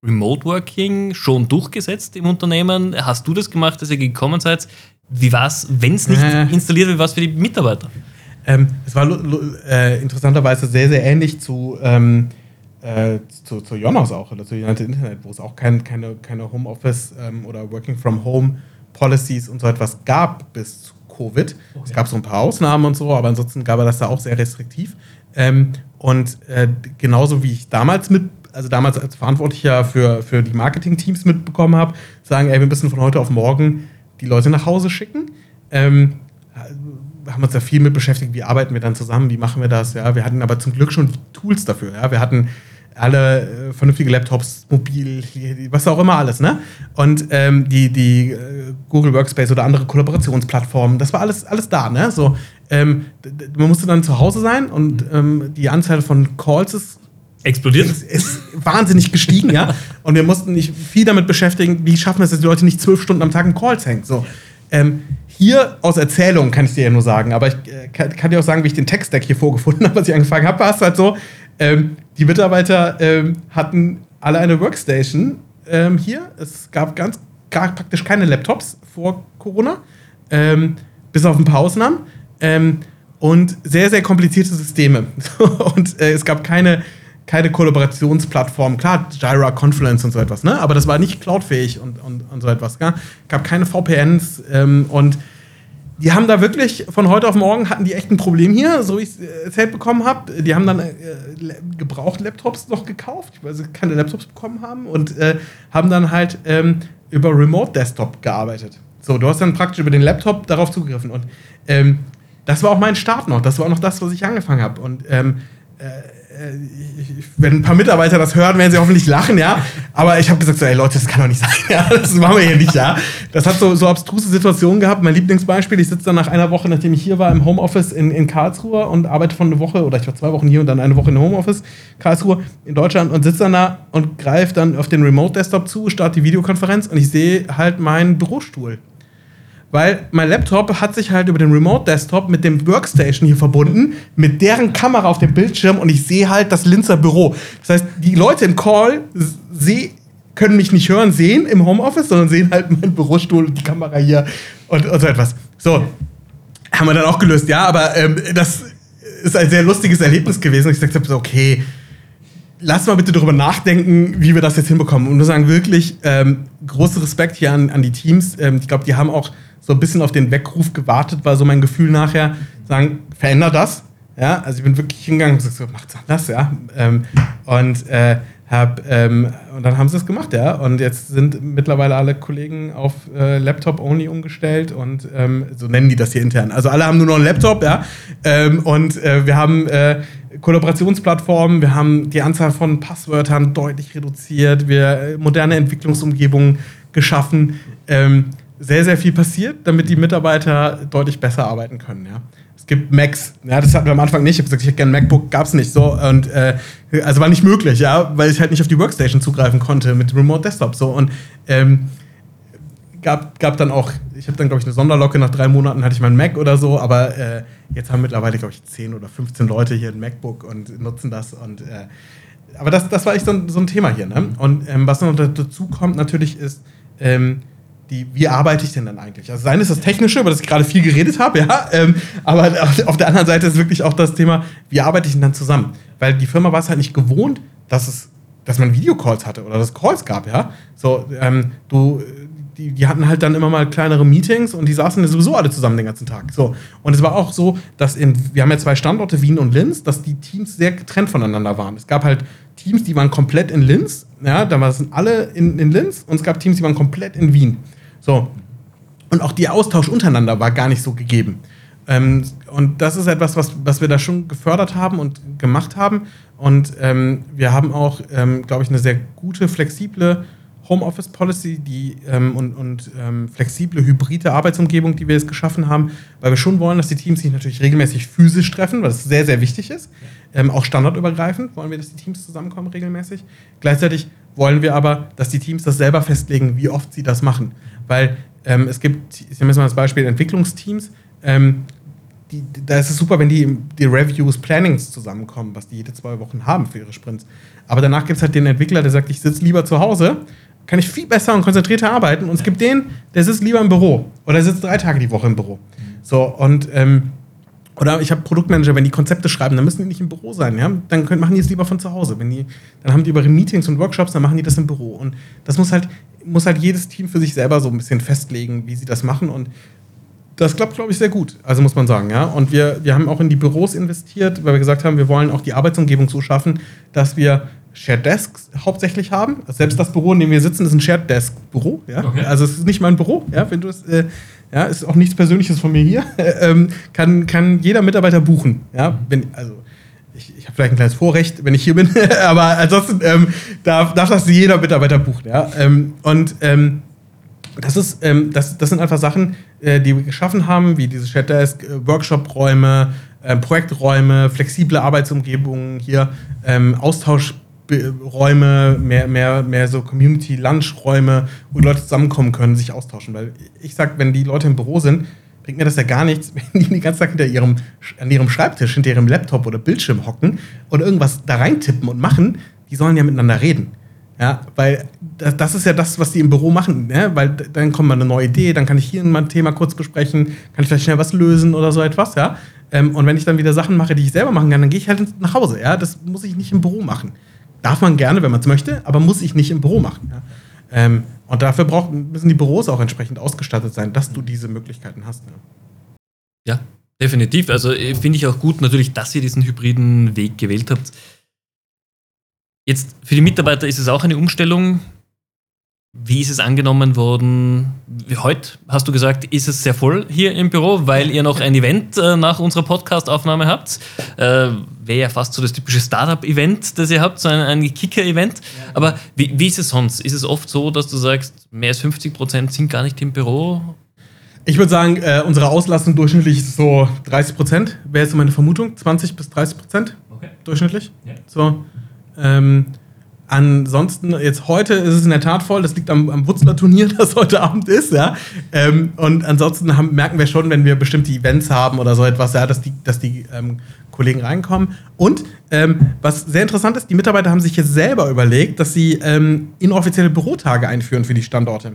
Remote Working schon durchgesetzt im Unternehmen? Hast du das gemacht, als ihr gekommen seid? Wie war es, wenn es nicht (laughs) installiert wird, was für die Mitarbeiter? Ähm, es war äh, interessanterweise sehr, sehr ähnlich zu, ähm, äh, zu, zu Jonas auch, oder zu United Internet, wo es auch kein, keine, keine Homeoffice ähm, oder Working from Home Policies und so etwas gab bis zu Covid. Oh, es gab so ein paar Ausnahmen und so, aber ansonsten gab er das da auch sehr restriktiv. Ähm, und äh, genauso wie ich damals mit also damals als Verantwortlicher für, für die Marketing-Teams mitbekommen habe, sagen, ey, wir müssen von heute auf morgen die Leute nach Hause schicken. Ähm, haben uns da viel mit beschäftigt, wie arbeiten wir dann zusammen, wie machen wir das, ja. Wir hatten aber zum Glück schon Tools dafür, ja. Wir hatten alle äh, vernünftige Laptops, mobil, was auch immer alles, ne? Und ähm, die, die äh, Google Workspace oder andere Kollaborationsplattformen, das war alles, alles da, ne? So, ähm, man musste dann zu Hause sein und ähm, die Anzahl von Calls ist explodiert. Ist, ist wahnsinnig gestiegen, ja. (laughs) Und wir mussten nicht viel damit beschäftigen, wie schaffen wir es, dass die Leute nicht zwölf Stunden am Tag in Calls hängen. So. Ähm, hier aus Erzählung kann ich dir ja nur sagen, aber ich äh, kann, kann, dir auch sagen, wie ich den Text-Deck hier vorgefunden (laughs) habe, was ich angefangen habe, war es halt so, ähm, die Mitarbeiter ähm, hatten alle eine Workstation ähm, hier. Es gab ganz gar praktisch keine Laptops vor Corona, ähm, bis auf ein paar Ausnahmen. Ähm, und sehr, sehr komplizierte Systeme. (laughs) und äh, es gab keine keine Kollaborationsplattform. Klar, Jira, Confluence und so etwas, ne? aber das war nicht cloudfähig und, und, und so etwas. Gell? gab keine VPNs ähm, und die haben da wirklich von heute auf morgen hatten die echt ein Problem hier, so wie ich es erzählt bekommen habe. Die haben dann äh, gebraucht Laptops noch gekauft, weil sie keine Laptops bekommen haben und äh, haben dann halt ähm, über Remote Desktop gearbeitet. So, du hast dann praktisch über den Laptop darauf zugegriffen und ähm, das war auch mein Start noch. Das war auch noch das, was ich angefangen habe und ähm, äh, wenn ein paar Mitarbeiter das hören, werden sie hoffentlich lachen, ja. Aber ich habe gesagt, so, ey Leute, das kann doch nicht sein, (laughs) ja. Das machen wir hier nicht, ja. Das hat so, so abstruse Situationen gehabt. Mein Lieblingsbeispiel, ich sitze dann nach einer Woche, nachdem ich hier war, im Homeoffice in, in Karlsruhe und arbeite von einer Woche, oder ich war zwei Wochen hier und dann eine Woche in Homeoffice, Karlsruhe in Deutschland und sitze dann da und greife dann auf den Remote-Desktop zu, starte die Videokonferenz und ich sehe halt meinen Bürostuhl weil mein Laptop hat sich halt über den Remote Desktop mit dem Workstation hier verbunden, mit deren Kamera auf dem Bildschirm und ich sehe halt das Linzer Büro. Das heißt, die Leute im Call seh, können mich nicht hören, sehen im Homeoffice, sondern sehen halt meinen Bürostuhl und die Kamera hier und, und so etwas. So, haben wir dann auch gelöst, ja, aber ähm, das ist ein sehr lustiges Erlebnis gewesen. Ich sagte so, okay, lass mal bitte darüber nachdenken, wie wir das jetzt hinbekommen. Und wir sagen wirklich ähm, großen Respekt hier an, an die Teams. Ähm, ich glaube, die haben auch so ein bisschen auf den Weckruf gewartet, war so mein Gefühl nachher, sagen, veränder das. Ja, also ich bin wirklich hingegangen und so, macht's anders, ja. Ähm, und äh, hab, ähm, und dann haben sie es gemacht, ja. Und jetzt sind mittlerweile alle Kollegen auf äh, Laptop-only umgestellt und ähm, so nennen die das hier intern. Also alle haben nur noch einen Laptop, ja. Ähm, und äh, wir haben äh, Kollaborationsplattformen, wir haben die Anzahl von Passwörtern deutlich reduziert, wir äh, moderne Entwicklungsumgebungen geschaffen. Sehr, sehr viel passiert, damit die Mitarbeiter deutlich besser arbeiten können. Ja. Es gibt Macs, ja, das hatten wir am Anfang nicht. Ich habe gesagt, ich hätte gerne ein MacBook, gab es nicht so. Und äh, also war nicht möglich, ja, weil ich halt nicht auf die Workstation zugreifen konnte mit Remote Desktop. So. Und ähm, gab, gab dann auch, ich habe dann, glaube ich, eine Sonderlocke, nach drei Monaten hatte ich meinen Mac oder so, aber äh, jetzt haben mittlerweile, glaube ich, 10 oder 15 Leute hier ein MacBook und nutzen das. Und äh, aber das, das war echt so ein, so ein Thema hier. Ne? Und ähm, was noch dazu kommt natürlich ist, ähm, die, wie arbeite ich denn dann eigentlich? Also, sein ist das Technische, über das ich gerade viel geredet habe, ja. Ähm, aber auf der anderen Seite ist wirklich auch das Thema, wie arbeite ich denn dann zusammen? Weil die Firma war es halt nicht gewohnt, dass es, dass man Videocalls hatte oder dass Calls gab, ja. So, ähm, du, die, die hatten halt dann immer mal kleinere Meetings und die saßen sowieso alle zusammen den ganzen Tag. So. Und es war auch so, dass in, wir haben ja zwei Standorte, Wien und Linz, dass die Teams sehr getrennt voneinander waren. Es gab halt Teams, die waren komplett in Linz, ja, da waren alle in, in Linz und es gab Teams, die waren komplett in Wien. So. Und auch der Austausch untereinander war gar nicht so gegeben. Ähm, und das ist etwas, was, was wir da schon gefördert haben und gemacht haben. Und ähm, wir haben auch, ähm, glaube ich, eine sehr gute, flexible Homeoffice Policy die, ähm, und, und ähm, flexible hybride Arbeitsumgebung, die wir jetzt geschaffen haben, weil wir schon wollen, dass die Teams sich natürlich regelmäßig physisch treffen, was sehr, sehr wichtig ist. Ähm, auch standardübergreifend wollen wir, dass die Teams zusammenkommen regelmäßig. Gleichzeitig wollen wir aber, dass die Teams das selber festlegen, wie oft sie das machen. Weil ähm, es gibt, ich nehme mal das Beispiel Entwicklungsteams, ähm, die, da ist es super, wenn die, die Reviews, Plannings zusammenkommen, was die jede zwei Wochen haben für ihre Sprints. Aber danach gibt es halt den Entwickler, der sagt, ich sitze lieber zu Hause, kann ich viel besser und konzentrierter arbeiten. Und es gibt den, der sitzt lieber im Büro oder sitzt drei Tage die Woche im Büro. So, und ähm, oder ich habe Produktmanager, wenn die Konzepte schreiben, dann müssen die nicht im Büro sein, ja? Dann können, machen die es lieber von zu Hause. Wenn die, dann haben die über Meetings und Workshops, dann machen die das im Büro. Und das muss halt, muss halt jedes Team für sich selber so ein bisschen festlegen, wie sie das machen. Und das klappt, glaube ich, sehr gut. Also muss man sagen, ja. Und wir, wir haben auch in die Büros investiert, weil wir gesagt haben, wir wollen auch die Arbeitsumgebung so schaffen, dass wir Shared Desks hauptsächlich haben. Selbst das Büro, in dem wir sitzen, ist ein Shared Desk Büro. Ja? Okay. Also es ist nicht mein Büro. Ja, wenn du es, äh, ja, ist auch nichts Persönliches von mir hier. (laughs) ähm, kann, kann jeder Mitarbeiter buchen. Ja, wenn, also ich, ich habe vielleicht ein kleines Vorrecht, wenn ich hier bin, (laughs) aber ansonsten ähm, darf, darf das jeder Mitarbeiter buchen. Ja? Ähm, und ähm, das, ist, ähm, das, das sind einfach Sachen, äh, die wir geschaffen haben, wie diese Shared Desk, äh, Workshop-Räume, äh, Projekträume, flexible Arbeitsumgebungen hier, ähm, Austausch Räume, mehr, mehr, mehr so Community-Lunch-Räume, wo die Leute zusammenkommen können, sich austauschen. Weil ich sag, wenn die Leute im Büro sind, bringt mir das ja gar nichts, (laughs) wenn die den ganzen Tag hinter ihrem, an ihrem Schreibtisch, hinter ihrem Laptop oder Bildschirm hocken und irgendwas da reintippen und machen. Die sollen ja miteinander reden. Ja, weil das, das ist ja das, was die im Büro machen. Ne? Weil dann kommt mal eine neue Idee, dann kann ich hier ein Thema kurz besprechen, kann ich vielleicht schnell was lösen oder so etwas. Ja? Ähm, und wenn ich dann wieder Sachen mache, die ich selber machen kann, dann gehe ich halt nach Hause. Ja? Das muss ich nicht im Büro machen. Darf man gerne, wenn man es möchte, aber muss ich nicht im Büro machen. Ja? Ähm, und dafür braucht, müssen die Büros auch entsprechend ausgestattet sein, dass du diese Möglichkeiten hast. Ja, ja definitiv. Also äh, finde ich auch gut natürlich, dass ihr diesen hybriden Weg gewählt habt. Jetzt für die Mitarbeiter ist es auch eine Umstellung. Wie ist es angenommen worden? Heute hast du gesagt, ist es sehr voll hier im Büro, weil ihr noch ein Event äh, nach unserer Podcast-Aufnahme habt. Äh, Wäre ja fast so das typische Startup-Event, das ihr habt, so ein, ein Kicker-Event. Aber wie, wie, ist es sonst? Ist es oft so, dass du sagst, mehr als 50 Prozent sind gar nicht im Büro? Ich würde sagen, äh, unsere Auslastung durchschnittlich ist so 30 Prozent. Wäre jetzt meine Vermutung, 20 bis 30 Prozent okay. durchschnittlich. Ja. So. Ähm, Ansonsten, jetzt heute ist es in der Tat voll, das liegt am, am Wutzler-Turnier, (laughs) das heute Abend ist, ja. Ähm, und ansonsten haben, merken wir schon, wenn wir bestimmte Events haben oder so etwas, ja, dass die, dass die ähm, Kollegen reinkommen. Und ähm, was sehr interessant ist, die Mitarbeiter haben sich jetzt selber überlegt, dass sie ähm, inoffizielle Bürotage einführen für die Standorte.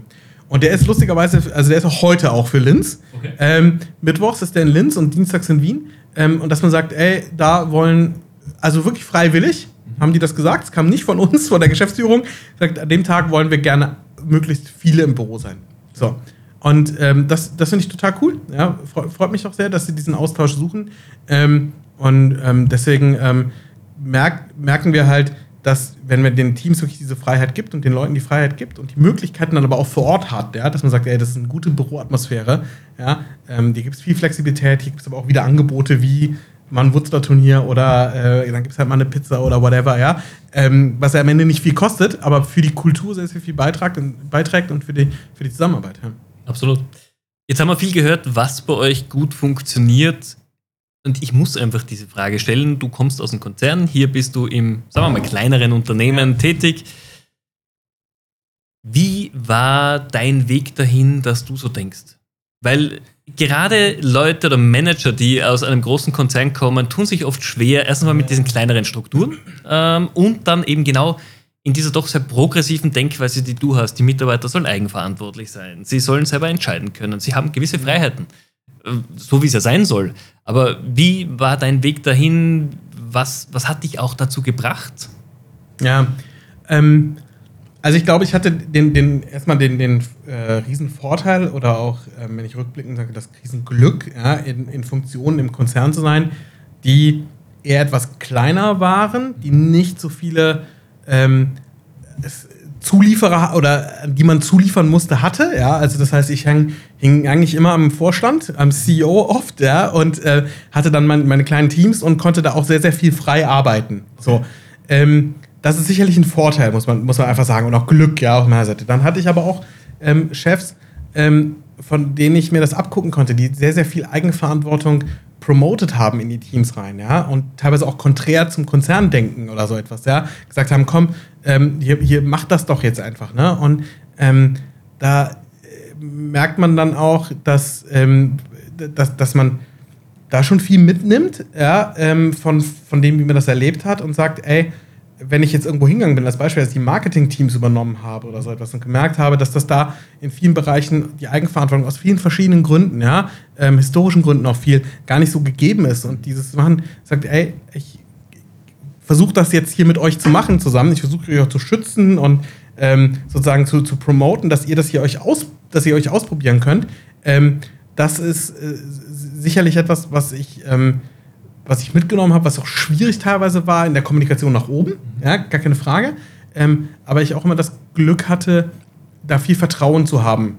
Und der ist lustigerweise, also der ist auch heute auch für Linz. Okay. Ähm, Mittwochs ist der in Linz und dienstags in Wien. Ähm, und dass man sagt, ey, da wollen, also wirklich freiwillig, haben die das gesagt. Es kam nicht von uns, von der Geschäftsführung. Sagt, an dem Tag wollen wir gerne möglichst viele im Büro sein. So. Und ähm, das, das finde ich total cool. Ja, freut mich auch sehr, dass sie diesen Austausch suchen. Ähm, und ähm, deswegen ähm, merk, merken wir halt, dass wenn man den Teams wirklich diese Freiheit gibt und den Leuten die Freiheit gibt und die Möglichkeiten dann aber auch vor Ort hat, ja, dass man sagt, ey, das ist eine gute Büroatmosphäre, ja, ähm, die gibt es viel Flexibilität, hier gibt es aber auch wieder Angebote wie mal ein Wutzler-Turnier oder äh, dann gibt es halt mal eine Pizza oder whatever, ja. Ähm, was ja am Ende nicht viel kostet, aber für die Kultur sehr, sehr viel beiträgt und, beiträgt und für, die, für die Zusammenarbeit. Ja. Absolut. Jetzt haben wir viel gehört, was bei euch gut funktioniert. Und ich muss einfach diese Frage stellen. Du kommst aus einem Konzern, hier bist du im, sagen wir mal, kleineren Unternehmen ja. tätig. Wie war dein Weg dahin, dass du so denkst? Weil gerade Leute oder Manager, die aus einem großen Konzern kommen, tun sich oft schwer, erstens mal mit diesen kleineren Strukturen ähm, und dann eben genau in dieser doch sehr progressiven Denkweise, die du hast. Die Mitarbeiter sollen eigenverantwortlich sein, sie sollen selber entscheiden können, sie haben gewisse Freiheiten, äh, so wie es ja sein soll. Aber wie war dein Weg dahin? Was, was hat dich auch dazu gebracht? Ja, ähm, Also ich glaube, ich hatte den, den erstmal den, den äh, Riesenvorteil oder auch, äh, wenn ich rückblickend sage, das Riesenglück, ja, in, in Funktionen im Konzern zu sein, die eher etwas kleiner waren, die nicht so viele ähm, Zulieferer oder die man zuliefern musste, hatte. Ja, also das heißt, ich hang, hing eigentlich immer am Vorstand, am CEO oft, ja, und äh, hatte dann mein, meine kleinen Teams und konnte da auch sehr, sehr viel frei arbeiten. So. Ähm, das ist sicherlich ein Vorteil, muss man, muss man einfach sagen. Und auch Glück, ja, auf meiner Seite. Dann hatte ich aber auch ähm, Chefs, ähm, von denen ich mir das abgucken konnte, die sehr, sehr viel Eigenverantwortung promoted haben in die Teams rein, ja, und teilweise auch konträr zum Konzerndenken oder so etwas, ja, gesagt haben, komm, ähm, hier, hier macht das doch jetzt einfach, ne? Und ähm, da äh, merkt man dann auch, dass, ähm, dass, dass man da schon viel mitnimmt, ja, ähm, von, von dem, wie man das erlebt hat und sagt, ey, wenn ich jetzt irgendwo hingegangen bin, als Beispiel, ich die Marketing-Teams übernommen habe oder so etwas und gemerkt habe, dass das da in vielen Bereichen die Eigenverantwortung aus vielen verschiedenen Gründen, ja, ähm, historischen Gründen auch viel, gar nicht so gegeben ist und dieses Machen sagt, ey, ich versuche das jetzt hier mit euch zu machen zusammen, ich versuche euch auch zu schützen und ähm, sozusagen zu, zu promoten, dass ihr das hier euch aus, dass ihr euch ausprobieren könnt. Ähm, das ist äh, sicherlich etwas, was ich ähm, was ich mitgenommen habe, was auch schwierig teilweise war in der Kommunikation nach oben, ja, gar keine Frage. Ähm, aber ich auch immer das Glück hatte, da viel Vertrauen zu haben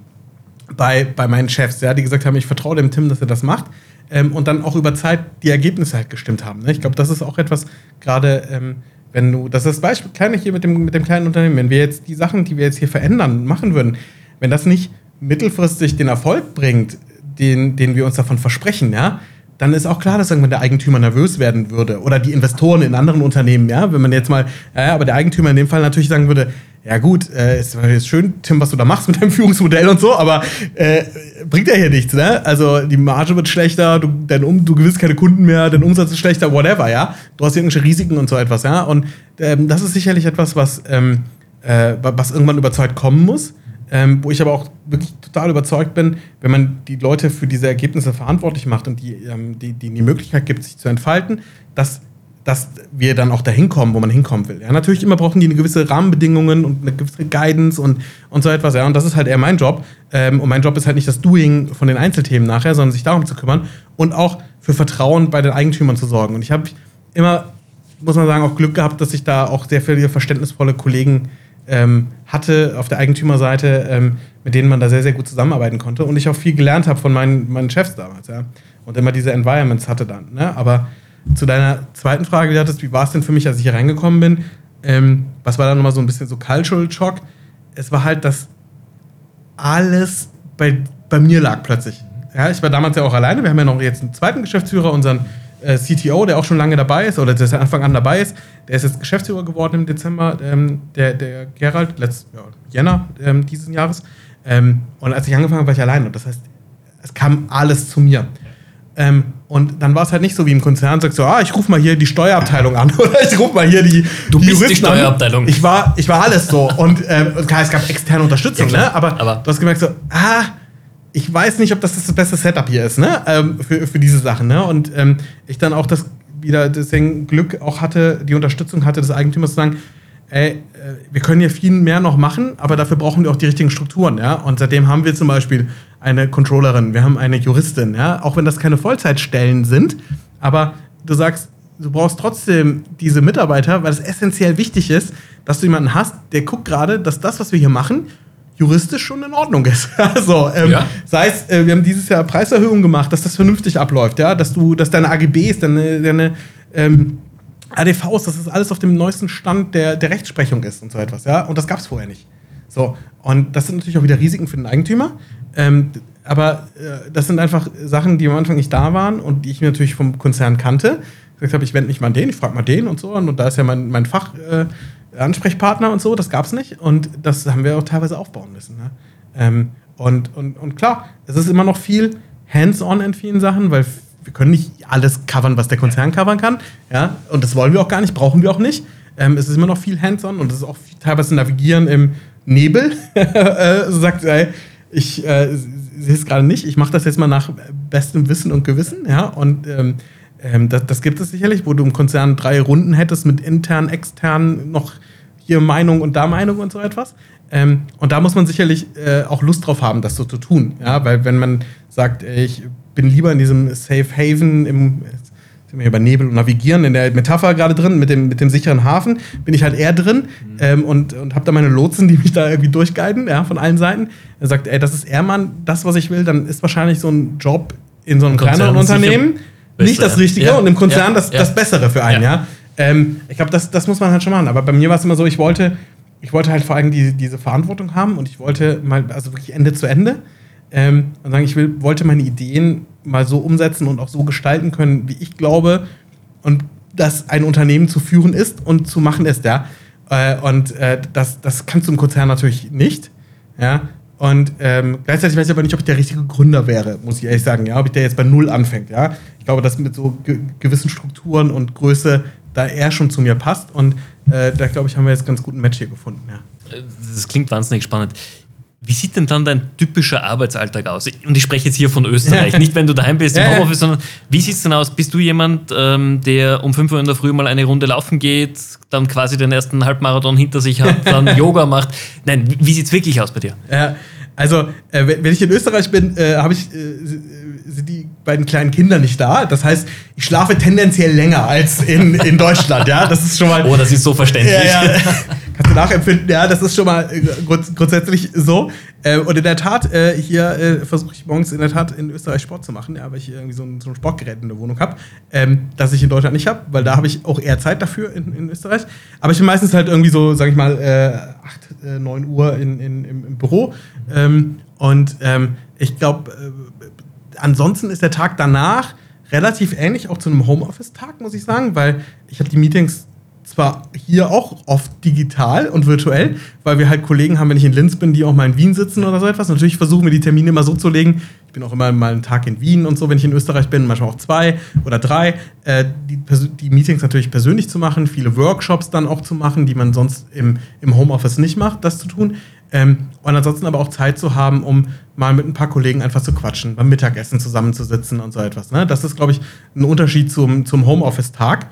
bei, bei meinen Chefs, ja, die gesagt haben, ich vertraue dem Tim, dass er das macht. Ähm, und dann auch über Zeit die Ergebnisse halt gestimmt haben. Ne? Ich glaube, das ist auch etwas, gerade ähm, wenn du, das ist das Beispiel, kleine hier mit dem, mit dem kleinen Unternehmen, wenn wir jetzt die Sachen, die wir jetzt hier verändern, machen würden, wenn das nicht mittelfristig den Erfolg bringt, den, den wir uns davon versprechen, ja, dann ist auch klar, dass irgendwann der Eigentümer nervös werden würde oder die Investoren in anderen Unternehmen, ja, wenn man jetzt mal, ja, aber der Eigentümer in dem Fall natürlich sagen würde, ja gut, äh, ist, ist schön, Tim, was du da machst mit deinem Führungsmodell und so, aber äh, bringt ja hier nichts, ne? Also die Marge wird schlechter, du, dein um, du gewinnst keine Kunden mehr, dein Umsatz ist schlechter, whatever, ja. Du hast irgendwelche Risiken und so etwas, ja. Und ähm, das ist sicherlich etwas, was, ähm, äh, was irgendwann überzeugt kommen muss. Ähm, wo ich aber auch wirklich total überzeugt bin, wenn man die Leute für diese Ergebnisse verantwortlich macht und die, ähm, die, die, die Möglichkeit gibt, sich zu entfalten, dass, dass wir dann auch dahin kommen, wo man hinkommen will. Ja, natürlich immer brauchen die eine gewisse Rahmenbedingungen und eine gewisse Guidance und, und so etwas. Ja, und das ist halt eher mein Job. Ähm, und mein Job ist halt nicht das Doing von den Einzelthemen nachher, sondern sich darum zu kümmern und auch für Vertrauen bei den Eigentümern zu sorgen. Und ich habe immer, muss man sagen, auch Glück gehabt, dass ich da auch sehr viele verständnisvolle Kollegen ähm, hatte auf der Eigentümerseite, ähm, mit denen man da sehr, sehr gut zusammenarbeiten konnte und ich auch viel gelernt habe von meinen, meinen Chefs damals, ja. Und immer diese Environments hatte dann. Ne? Aber zu deiner zweiten Frage, die du hattest, wie war es denn für mich, als ich hier reingekommen bin? Ähm, was war dann nochmal so ein bisschen so Cultural Shock? Es war halt, dass alles bei, bei mir lag plötzlich. Ja, ich war damals ja auch alleine. Wir haben ja noch jetzt einen zweiten Geschäftsführer, unseren äh, CTO, der auch schon lange dabei ist oder der seit Anfang an dabei ist, der ist jetzt Geschäftsführer geworden im Dezember, ähm, der, der Gerald, letzt, ja, Jänner ähm, dieses Jahres. Ähm, und als ich angefangen habe, war ich allein. Und das heißt, es kam alles zu mir. Ähm, und dann war es halt nicht so wie im Konzern, sagst du, ah, ich rufe mal hier die Steuerabteilung an (laughs) oder ich rufe mal hier die. Du die bist Juristen die Steuerabteilung. An. Ich war, ich war alles so. Und ähm, klar, es gab externe Unterstützung, Ja, ne? Aber, Aber- du hast gemerkt so, ah, ich weiß nicht, ob das das beste Setup hier ist, ne? Ähm, für, für diese Sachen, ne? Und ähm, ich dann auch das wieder deswegen Glück auch hatte, die Unterstützung hatte des Eigentümers zu sagen, ey, äh, wir können hier viel mehr noch machen, aber dafür brauchen wir auch die richtigen Strukturen, ja? Und seitdem haben wir zum Beispiel eine Controllerin, wir haben eine Juristin, ja? Auch wenn das keine Vollzeitstellen sind, aber du sagst, du brauchst trotzdem diese Mitarbeiter, weil es essentiell wichtig ist, dass du jemanden hast, der guckt gerade, dass das, was wir hier machen, juristisch schon in Ordnung ist. (laughs) also, ähm, Ja. sei es, äh, wir haben dieses Jahr Preiserhöhungen gemacht, dass das vernünftig abläuft, ja, dass du, dass deine AGBs, deine, deine ähm, ADVs, dass das alles auf dem neuesten Stand der, der Rechtsprechung ist und so etwas, ja. Und das gab es vorher nicht. So, und das sind natürlich auch wieder Risiken für den Eigentümer. Ähm, aber äh, das sind einfach Sachen, die am Anfang nicht da waren und die ich mir natürlich vom Konzern kannte. Ich gesagt habe, ich wende mich mal an den, ich frage mal den und so. Und, da ist ja mein, mein Fach. Äh, Ansprechpartner und so, das gab es nicht. Und das haben wir auch teilweise aufbauen müssen. Ne? Ähm, und, und, und klar, es ist immer noch viel hands-on in vielen Sachen, weil wir können nicht alles covern, was der Konzern covern kann. Ja? Und das wollen wir auch gar nicht, brauchen wir auch nicht. Ähm, es ist immer noch viel hands-on und es ist auch viel, teilweise Navigieren im Nebel. (laughs) äh, so sagt, ey, ich äh, sehe es gerade nicht, ich mache das jetzt mal nach bestem Wissen und Gewissen. Ja? Und ähm, ähm, das, das gibt es sicherlich, wo du im Konzern drei Runden hättest mit intern, extern, noch hier Meinung und da Meinung und so etwas. Ähm, und da muss man sicherlich äh, auch Lust drauf haben, das so zu tun. Ja, weil wenn man sagt, ich bin lieber in diesem Safe Haven im sind wir hier bei Nebel und Navigieren in der Metapher gerade drin, mit dem, mit dem sicheren Hafen, bin ich halt eher drin mhm. ähm, und, und habe da meine Lotsen, die mich da irgendwie durchguiden, ja, von allen Seiten. Er sagt, ey, das ist eher mal das, was ich will, dann ist wahrscheinlich so ein Job in so einem kleineren Unternehmen nicht das Richtige ja. und im Konzern ja. das, das Bessere für einen, ja. ja. Ähm, ich glaube, das, das muss man halt schon machen. Aber bei mir war es immer so, ich wollte, ich wollte halt vor allem die, diese Verantwortung haben und ich wollte mal, also wirklich Ende zu Ende. Ähm, und sagen, ich will, wollte meine Ideen mal so umsetzen und auch so gestalten können, wie ich glaube, und dass ein Unternehmen zu führen ist und zu machen ist, ja. Äh, und äh, das, das kannst du im Konzern natürlich nicht, ja. Und ähm, gleichzeitig weiß ich aber nicht, ob ich der richtige Gründer wäre, muss ich ehrlich sagen, ja, ob ich der jetzt bei Null anfängt, ja. Ich glaube, dass mit so ge gewissen Strukturen und Größe da er schon zu mir passt und äh, da glaube ich, haben wir jetzt ganz guten Match hier gefunden, ja. Das klingt wahnsinnig spannend. Wie sieht denn dann dein typischer Arbeitsalltag aus? Und ich spreche jetzt hier von Österreich, nicht wenn du daheim bist im Homeoffice, sondern wie sieht es denn aus? Bist du jemand, ähm, der um 5 Uhr in der Früh mal eine Runde laufen geht, dann quasi den ersten Halbmarathon hinter sich hat, dann (laughs) Yoga macht? Nein, wie sieht es wirklich aus bei dir? Ja, also, äh, wenn ich in Österreich bin, äh, habe ich, äh, sind die beiden kleinen Kinder nicht da. Das heißt, ich schlafe tendenziell länger als in, in Deutschland. Ja, das ist schon mal. Oh, das ist so verständlich. Ja, ja. (laughs) Nachempfinden? Ja, das ist schon mal äh, grunds grundsätzlich so. Äh, und in der Tat, äh, hier äh, versuche ich morgens in der Tat in Österreich Sport zu machen, ja, weil ich hier irgendwie so ein, so ein Sportgerät in der Wohnung habe, ähm, das ich in Deutschland nicht habe, weil da habe ich auch eher Zeit dafür in, in, Österreich. Aber ich bin meistens halt irgendwie so, sag ich mal, äh, 8, 9 äh, Uhr in, in, im, im Büro. Ähm, und ähm, ich glaube, äh, ansonsten ist der Tag danach relativ ähnlich, auch zu einem Homeoffice-Tag, muss ich sagen, weil ich habe die Meetings zwar hier auch oft digital und virtuell, weil wir halt Kollegen haben, wenn ich in Linz bin, die auch mal in Wien sitzen oder so etwas. Natürlich versuchen wir die Termine immer so zu legen. Ich bin auch immer mal einen Tag in Wien und so, wenn ich in Österreich bin, manchmal auch zwei oder drei. Äh, die, die, Meetings natürlich persönlich zu machen, viele Workshops dann auch zu machen, die man sonst im, im Homeoffice nicht macht, das zu tun. Ähm, und ansonsten aber auch Zeit zu haben, um mal mit ein paar Kollegen einfach zu quatschen, beim Mittagessen zusammenzusitzen und so etwas. Ne? Das ist, glaube ich, ein Unterschied zum, zum Homeoffice-Tag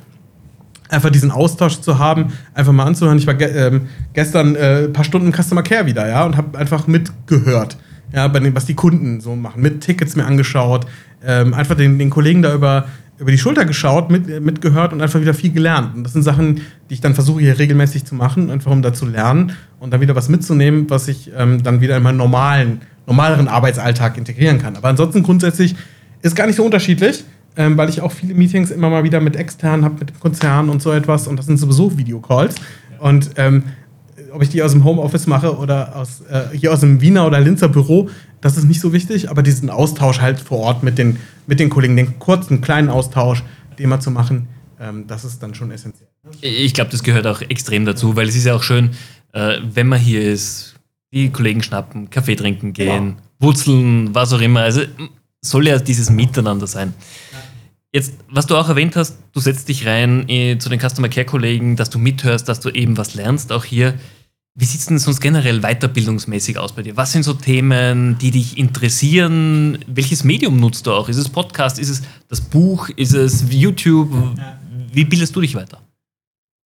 einfach diesen Austausch zu haben, einfach mal anzuhören. Ich war ge ähm, gestern äh, ein paar Stunden Customer Care wieder, ja, und habe einfach mitgehört, ja, bei dem, was die Kunden so machen, mit Tickets mir angeschaut, ähm, einfach den, den Kollegen da über, über die Schulter geschaut, mit, äh, mitgehört und einfach wieder viel gelernt. Und das sind Sachen, die ich dann versuche hier regelmäßig zu machen, einfach um da zu lernen und dann wieder was mitzunehmen, was ich ähm, dann wieder in meinen normalen, normaleren Arbeitsalltag integrieren kann. Aber ansonsten grundsätzlich ist gar nicht so unterschiedlich ähm, weil ich auch viele Meetings immer mal wieder mit externen habe, mit dem Konzern und so etwas. Und das sind sowieso Videocalls. Ja. Und ähm, ob ich die aus dem Homeoffice mache oder aus, äh, hier aus dem Wiener oder Linzer Büro, das ist nicht so wichtig. Aber diesen Austausch halt vor Ort mit den, mit den Kollegen, den kurzen, kleinen Austausch, den mal zu machen, ähm, das ist dann schon essentiell. Ich glaube, das gehört auch extrem dazu, weil es ist ja auch schön, äh, wenn man hier ist, die Kollegen schnappen, Kaffee trinken gehen, genau. Wurzeln, was auch immer. Also soll ja dieses Miteinander sein. Jetzt, was du auch erwähnt hast, du setzt dich rein äh, zu den Customer Care Kollegen, dass du mithörst, dass du eben was lernst, auch hier. Wie sieht es denn sonst generell weiterbildungsmäßig aus bei dir? Was sind so Themen, die dich interessieren? Welches Medium nutzt du auch? Ist es Podcast? Ist es das Buch? Ist es YouTube? Wie bildest du dich weiter?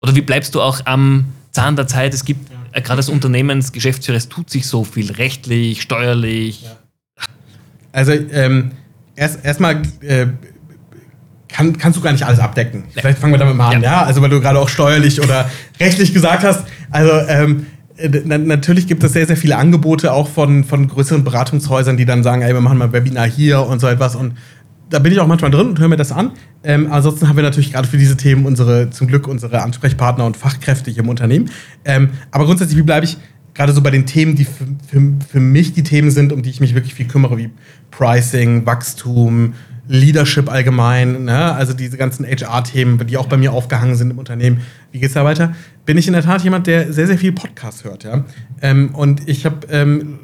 Oder wie bleibst du auch am Zahn der Zeit? Es gibt äh, gerade als Unternehmensgeschäftsführer, es tut sich so viel rechtlich, steuerlich. Also ähm, erst erstmal äh, kann, kannst du gar nicht alles abdecken. Vielleicht fangen wir damit mal an, ja. ja? Also weil du gerade auch steuerlich oder (laughs) rechtlich gesagt hast. Also ähm, natürlich gibt es sehr, sehr viele Angebote auch von, von größeren Beratungshäusern, die dann sagen, ey, wir machen mal ein Webinar hier und so etwas. Und da bin ich auch manchmal drin und höre mir das an. Ähm, ansonsten haben wir natürlich gerade für diese Themen unsere, zum Glück unsere Ansprechpartner und Fachkräfte hier im Unternehmen. Ähm, aber grundsätzlich, wie bleibe ich gerade so bei den Themen, die für, für, für mich die Themen sind, um die ich mich wirklich viel kümmere, wie Pricing, Wachstum, Leadership allgemein, ne? also diese ganzen HR-Themen, die auch bei mir aufgehangen sind im Unternehmen. Wie geht es da weiter? Bin ich in der Tat jemand, der sehr, sehr viel Podcast hört. Ja? Ähm, und ich habe ähm,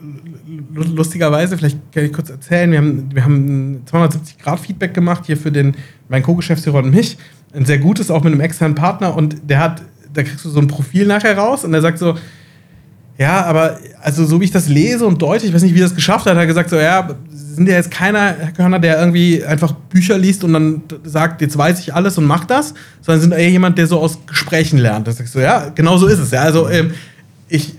lustigerweise, vielleicht kann ich kurz erzählen, wir haben, wir haben 270-Grad-Feedback gemacht hier für den, meinen Co-Geschäftsführer und mich. Ein sehr gutes, auch mit einem externen Partner. Und der hat, da kriegst du so ein Profil nachher raus und der sagt so, Ja, aber also so wie ich das lese und deute, ich weiß nicht, wie das geschafft hat, hat er gesagt, so, ja, sind ja jetzt keiner, Herr Körner, der irgendwie einfach Bücher liest und dann sagt, jetzt weiß ich alles und macht das, sondern sind eher jemand, der so aus Gesprächen lernt. Das sagst du, ja, genau so ist es. Ja. Also ähm, ich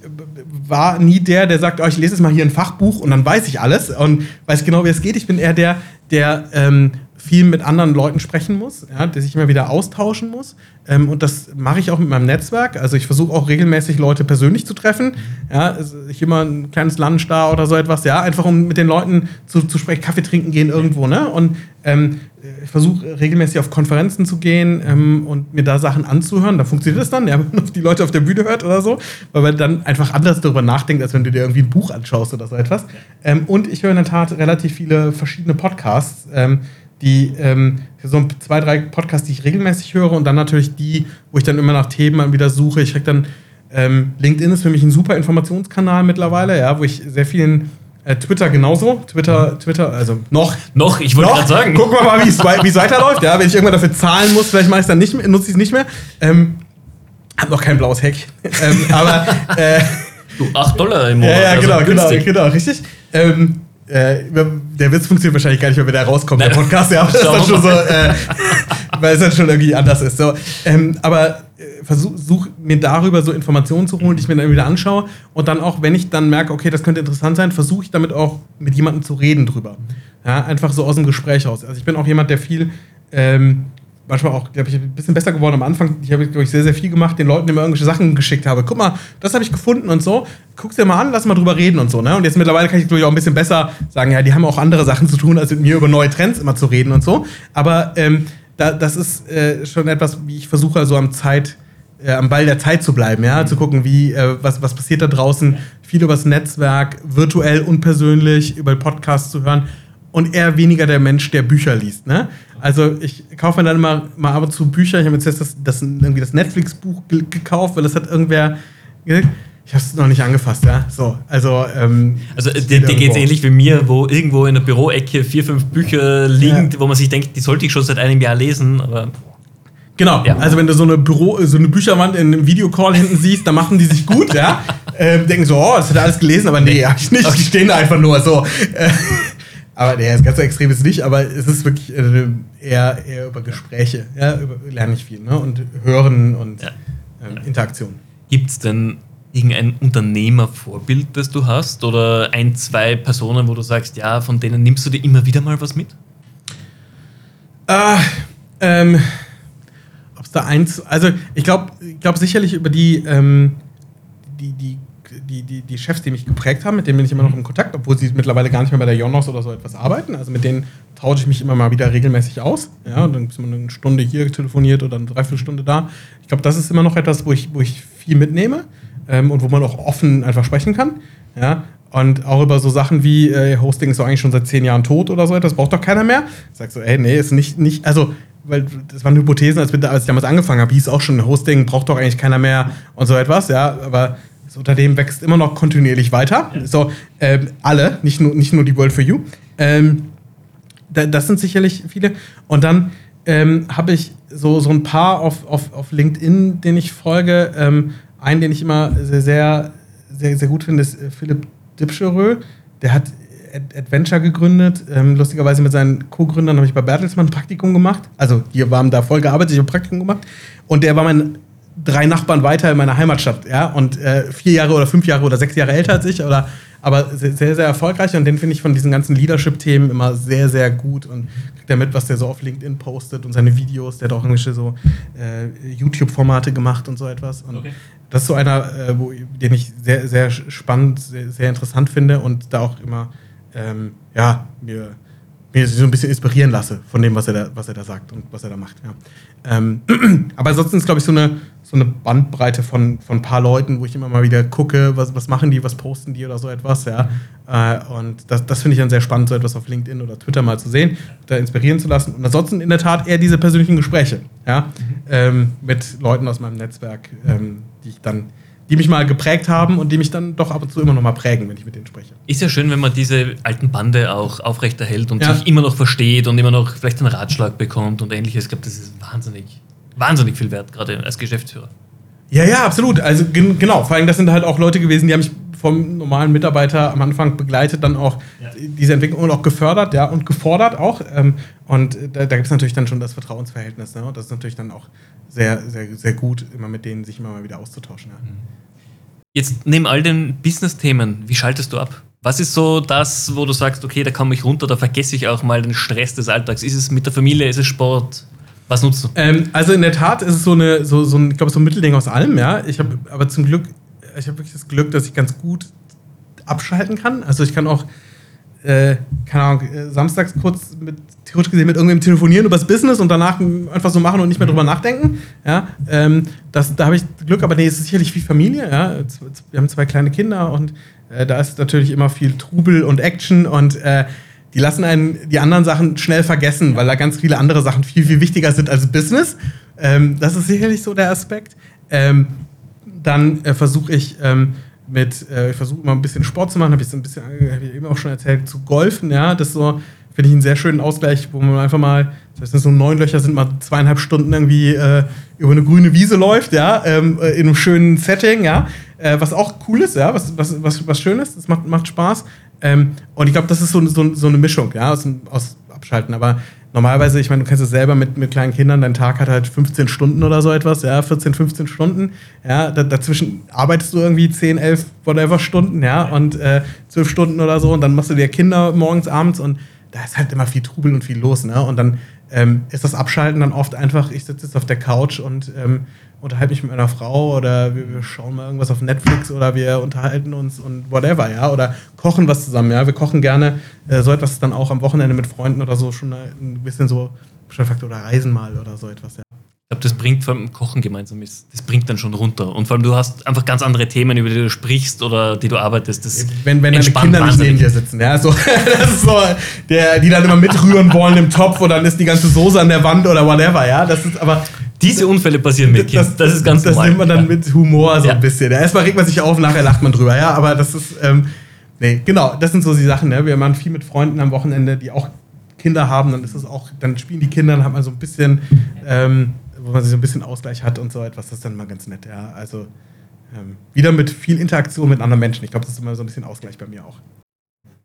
war nie der, der sagt, oh, ich lese jetzt mal hier ein Fachbuch und dann weiß ich alles und weiß genau, wie es geht. Ich bin eher der, der ähm, viel mit anderen Leuten sprechen muss, ja, der sich immer wieder austauschen muss. Ähm, und das mache ich auch mit meinem Netzwerk. Also ich versuche auch regelmäßig Leute persönlich zu treffen. Ja, ich immer ein kleines Lunch da oder so etwas, ja, einfach um mit den Leuten zu, zu sprechen, Kaffee trinken gehen irgendwo, ne? Und ähm, ich versuche regelmäßig auf Konferenzen zu gehen ähm, und mir da Sachen anzuhören. Da funktioniert es dann, ja, (laughs) wenn man die Leute auf der Bühne hört oder so, weil man dann einfach anders darüber nachdenkt, als wenn du dir irgendwie ein Buch anschaust oder so etwas. Ähm, und ich höre in der Tat relativ viele verschiedene Podcasts. Die ähm, so zwei, drei Podcasts, die ich regelmäßig höre und dann natürlich die, wo ich dann immer nach Themen wieder suche. Ich krieg dann ähm, LinkedIn ist für mich ein super Informationskanal mittlerweile, ja, wo ich sehr vielen äh, Twitter genauso. Twitter, Twitter, also noch. Noch, ich wollte gerade sagen. Gucken wir mal, wie es weiterläuft. Ja, wenn ich irgendwann dafür zahlen muss, vielleicht mache ich es dann nicht mehr, nutze ich es nicht mehr. Ähm, hab noch kein blaues Heck. ähm, aber äh, du, 8 Dollar im Monat. Ja, ja, genau, also genau, genau, richtig. Ähm, äh, der Witz funktioniert wahrscheinlich gar nicht mehr, wenn der rauskommt, der Podcast. Ja, (laughs) ist dann schon so, äh, (laughs) weil es dann schon irgendwie anders ist. So, ähm, aber äh, versuche mir darüber so Informationen zu holen, die ich mir dann wieder anschaue. Und dann auch, wenn ich dann merke, okay, das könnte interessant sein, versuche ich damit auch mit jemandem zu reden drüber. Ja, einfach so aus dem Gespräch raus. Also ich bin auch jemand, der viel ähm, manchmal auch, glaube ich, ein bisschen besser geworden am Anfang. Ich habe, glaube ich, sehr, sehr viel gemacht, den Leuten immer irgendwelche Sachen geschickt habe. Guck mal, das habe ich gefunden und so. Guck's dir mal an, lass mal drüber reden und so. Ne? Und jetzt mittlerweile kann ich, glaube ich, auch ein bisschen besser sagen, ja, die haben auch andere Sachen zu tun, als mit mir über neue Trends immer zu reden und so. Aber ähm, da, das ist äh, schon etwas, wie ich versuche, also am Zeit, äh, am Ball der Zeit zu bleiben, ja, mhm. zu gucken, wie, äh, was, was passiert da draußen, viel übers Netzwerk, virtuell und persönlich, über Podcasts zu hören und eher weniger der Mensch, der Bücher liest. Ne? Also ich kaufe mir dann immer mal ab und zu Bücher. Ich habe jetzt das, das, irgendwie das Netflix-Buch gekauft, weil das hat irgendwer. Ich habe es noch nicht angefasst, ja. So, also. Ähm, also dir, dir geht es ähnlich wie mir, wo irgendwo in der Büroecke vier, fünf Bücher liegen, ja. wo man sich denkt, die sollte ich schon seit einem Jahr lesen, aber. Genau, ja. also wenn du so eine Büro, so eine Bücherwand in einem Videocall hinten siehst, dann machen die sich gut, ja. (laughs) Ähm, denken so, oh, das hat er alles gelesen, aber nee, hab ich nicht. Die stehen da einfach nur so. Aber der ist ganz so extrem ist nicht, aber es ist wirklich äh, eher, eher über Gespräche. Ja, über, lerne ich viel. Ne? Und Hören und ja. ähm, Interaktion. Gibt es denn irgendein Unternehmervorbild, das du hast? Oder ein, zwei Personen, wo du sagst, ja, von denen nimmst du dir immer wieder mal was mit? Äh, ähm, Ob es da eins. Also, ich glaube ich glaub sicherlich über die, ähm, die, die die, die, die Chefs, die mich geprägt haben, mit denen bin ich immer noch in Kontakt, obwohl sie mittlerweile gar nicht mehr bei der Jonos oder so etwas arbeiten. Also mit denen tausche ich mich immer mal wieder regelmäßig aus. Ja, dann ist man eine Stunde hier telefoniert oder eine Dreiviertelstunde da. Ich glaube, das ist immer noch etwas, wo ich, wo ich viel mitnehme ähm, und wo man auch offen einfach sprechen kann. Ja, und auch über so Sachen wie äh, Hosting ist doch eigentlich schon seit zehn Jahren tot oder so, das braucht doch keiner mehr. Sagst so, ey, nee, ist nicht, nicht, also, weil das waren Hypothesen, als, als ich damals angefangen habe, hieß auch schon, Hosting braucht doch eigentlich keiner mehr und so etwas, ja, aber das Unternehmen wächst immer noch kontinuierlich weiter. Ja. So, ähm, alle, nicht nur, nicht nur die World for You. Ähm, da, das sind sicherlich viele. Und dann ähm, habe ich so, so ein paar auf, auf, auf LinkedIn, den ich folge. Ähm, einen, den ich immer sehr, sehr, sehr, sehr gut finde, ist äh, Philipp Dipscherö. Der hat Adventure gegründet. Ähm, lustigerweise mit seinen Co-Gründern habe ich bei Bertelsmann ein Praktikum gemacht. Also, die haben da voll gearbeitet, ich habe Praktikum gemacht. Und der war mein drei Nachbarn weiter in meiner Heimatstadt, ja, und äh, vier Jahre oder fünf Jahre oder sechs Jahre älter als ich, oder aber sehr, sehr, erfolgreich und den finde ich von diesen ganzen Leadership-Themen immer sehr, sehr gut und kriegt er mit, was der so auf LinkedIn postet und seine Videos, der hat auch irgendwelche so äh, YouTube-Formate gemacht und so etwas. Und okay. das ist so einer, äh, wo, den ich sehr, sehr spannend, sehr, sehr interessant finde und da auch immer, ähm, ja, mir mir so ein bisschen inspirieren lasse von dem, was er da, was er da sagt und was er da macht. Ja. Ähm, (clears throat) aber ansonsten ist, glaube ich, so eine, so eine Bandbreite von, von ein paar Leuten, wo ich immer mal wieder gucke, was, was machen die, was posten die oder so etwas. Ja. Äh, und das, das finde ich dann sehr spannend, so etwas auf LinkedIn oder Twitter mal zu sehen, da inspirieren zu lassen. Und ansonsten in der Tat eher diese persönlichen Gespräche ja, mhm. ähm, mit Leuten aus meinem Netzwerk, ähm, die ich dann die mich mal geprägt haben und die mich dann doch ab und zu immer noch mal prägen, wenn ich mit denen spreche. Ist ja schön, wenn man diese alten Bande auch aufrechterhält und ja. sich immer noch versteht und immer noch vielleicht einen Ratschlag bekommt und ähnliches. Ich glaube, das ist wahnsinnig, wahnsinnig viel wert, gerade als Geschäftsführer. Ja, ja, absolut. Also genau, vor allem das sind halt auch Leute gewesen, die haben mich vom normalen Mitarbeiter am Anfang begleitet, dann auch ja. diese Entwicklung auch gefördert, ja, und gefordert auch. Ähm, und da, da gibt es natürlich dann schon das Vertrauensverhältnis, ne? Und das ist natürlich dann auch sehr, sehr, sehr gut, immer mit denen sich immer mal wieder auszutauschen. Ja. Mhm. Jetzt neben all den Business-Themen, wie schaltest du ab? Was ist so das, wo du sagst, okay, da komme ich runter, da vergesse ich auch mal den Stress des Alltags? Ist es mit der Familie, ist es Sport? Was nutzt du? Ähm, also in der Tat ist es so eine, so, so ein, ich glaube, so ein Mittelding aus allem, ja. Ich habe aber zum Glück, ich habe wirklich das Glück, dass ich ganz gut abschalten kann. Also ich kann auch, äh, keine Ahnung, äh, samstags kurz mit, theoretisch gesehen mit irgendwem telefonieren über das Business und danach einfach so machen und nicht mehr drüber nachdenken. Ja, ähm, das, da habe ich Glück, aber nee, es ist sicherlich wie Familie. Ja. Wir haben zwei kleine Kinder und äh, da ist natürlich immer viel Trubel und Action und äh, die lassen einen die anderen Sachen schnell vergessen, weil da ganz viele andere Sachen viel, viel wichtiger sind als Business. Ähm, das ist sicherlich so der Aspekt. Ähm, dann äh, versuche ich ähm, mit, äh, ich versuche immer ein bisschen Sport zu machen, habe ich so ein bisschen, habe ich eben auch schon erzählt, zu golfen, ja, das so, finde ich einen sehr schönen Ausgleich, wo man einfach mal, das heißt, so neun Löcher sind mal zweieinhalb Stunden irgendwie äh, über eine grüne Wiese läuft, ja, ähm, äh, in einem schönen Setting, ja, äh, was auch cool ist, ja, was, was, was, was schön ist, das macht, macht Spaß. Ähm, und ich glaube, das ist so, so, so eine Mischung, ja, aus, aus Abschalten. Aber normalerweise, ich meine, du kennst es selber mit, mit kleinen Kindern, dein Tag hat halt 15 Stunden oder so etwas, ja, 14, 15 Stunden. Ja, da, dazwischen arbeitest du irgendwie 10, 11, whatever Stunden, ja, und äh, 12 Stunden oder so und dann machst du dir Kinder morgens, abends und da ist halt immer viel Trubel und viel los, ne? Und dann ähm, ist das Abschalten dann oft einfach, ich sitze jetzt auf der Couch und ähm, unterhalte mich mit meiner Frau oder wir, wir, schauen mal irgendwas auf Netflix oder wir unterhalten uns und whatever, ja, oder kochen was zusammen, ja. Wir kochen gerne äh, so etwas dann auch am Wochenende mit Freunden oder so schon ein bisschen so Faktor oder reisen mal oder so etwas, ja. Ich glaube, das bringt vor allem Kochen gemeinsam ist, das bringt dann schon runter. Und vor allem, du hast einfach ganz andere Themen, über die du sprichst oder die du arbeitest. Das wenn wenn deine Kinder nicht neben dir sitzen, ja, so, (laughs) das ist so, der, die dann immer mitrühren wollen im Topf und dann ist die ganze Soße an der Wand oder whatever, ja. Das ist aber diese Unfälle passieren mit Kind. Das, das, ist ganz das normal. Das nimmt man dann ja. mit Humor so ja. ein bisschen. Ja, erstmal regt man sich auf, nachher lacht man drüber. Ja, aber das ist, ähm, nee, genau, das sind so die Sachen. Ne? Wir machen viel mit Freunden am Wochenende, die auch Kinder haben. Dann ist es auch, dann spielen die Kinder, dann hat man so ein bisschen, ähm, wo man sich so ein bisschen Ausgleich hat und so etwas. Das ist dann mal ganz nett. Ja, also ähm, wieder mit viel Interaktion mit anderen Menschen. Ich glaube, das ist immer so ein bisschen Ausgleich bei mir auch.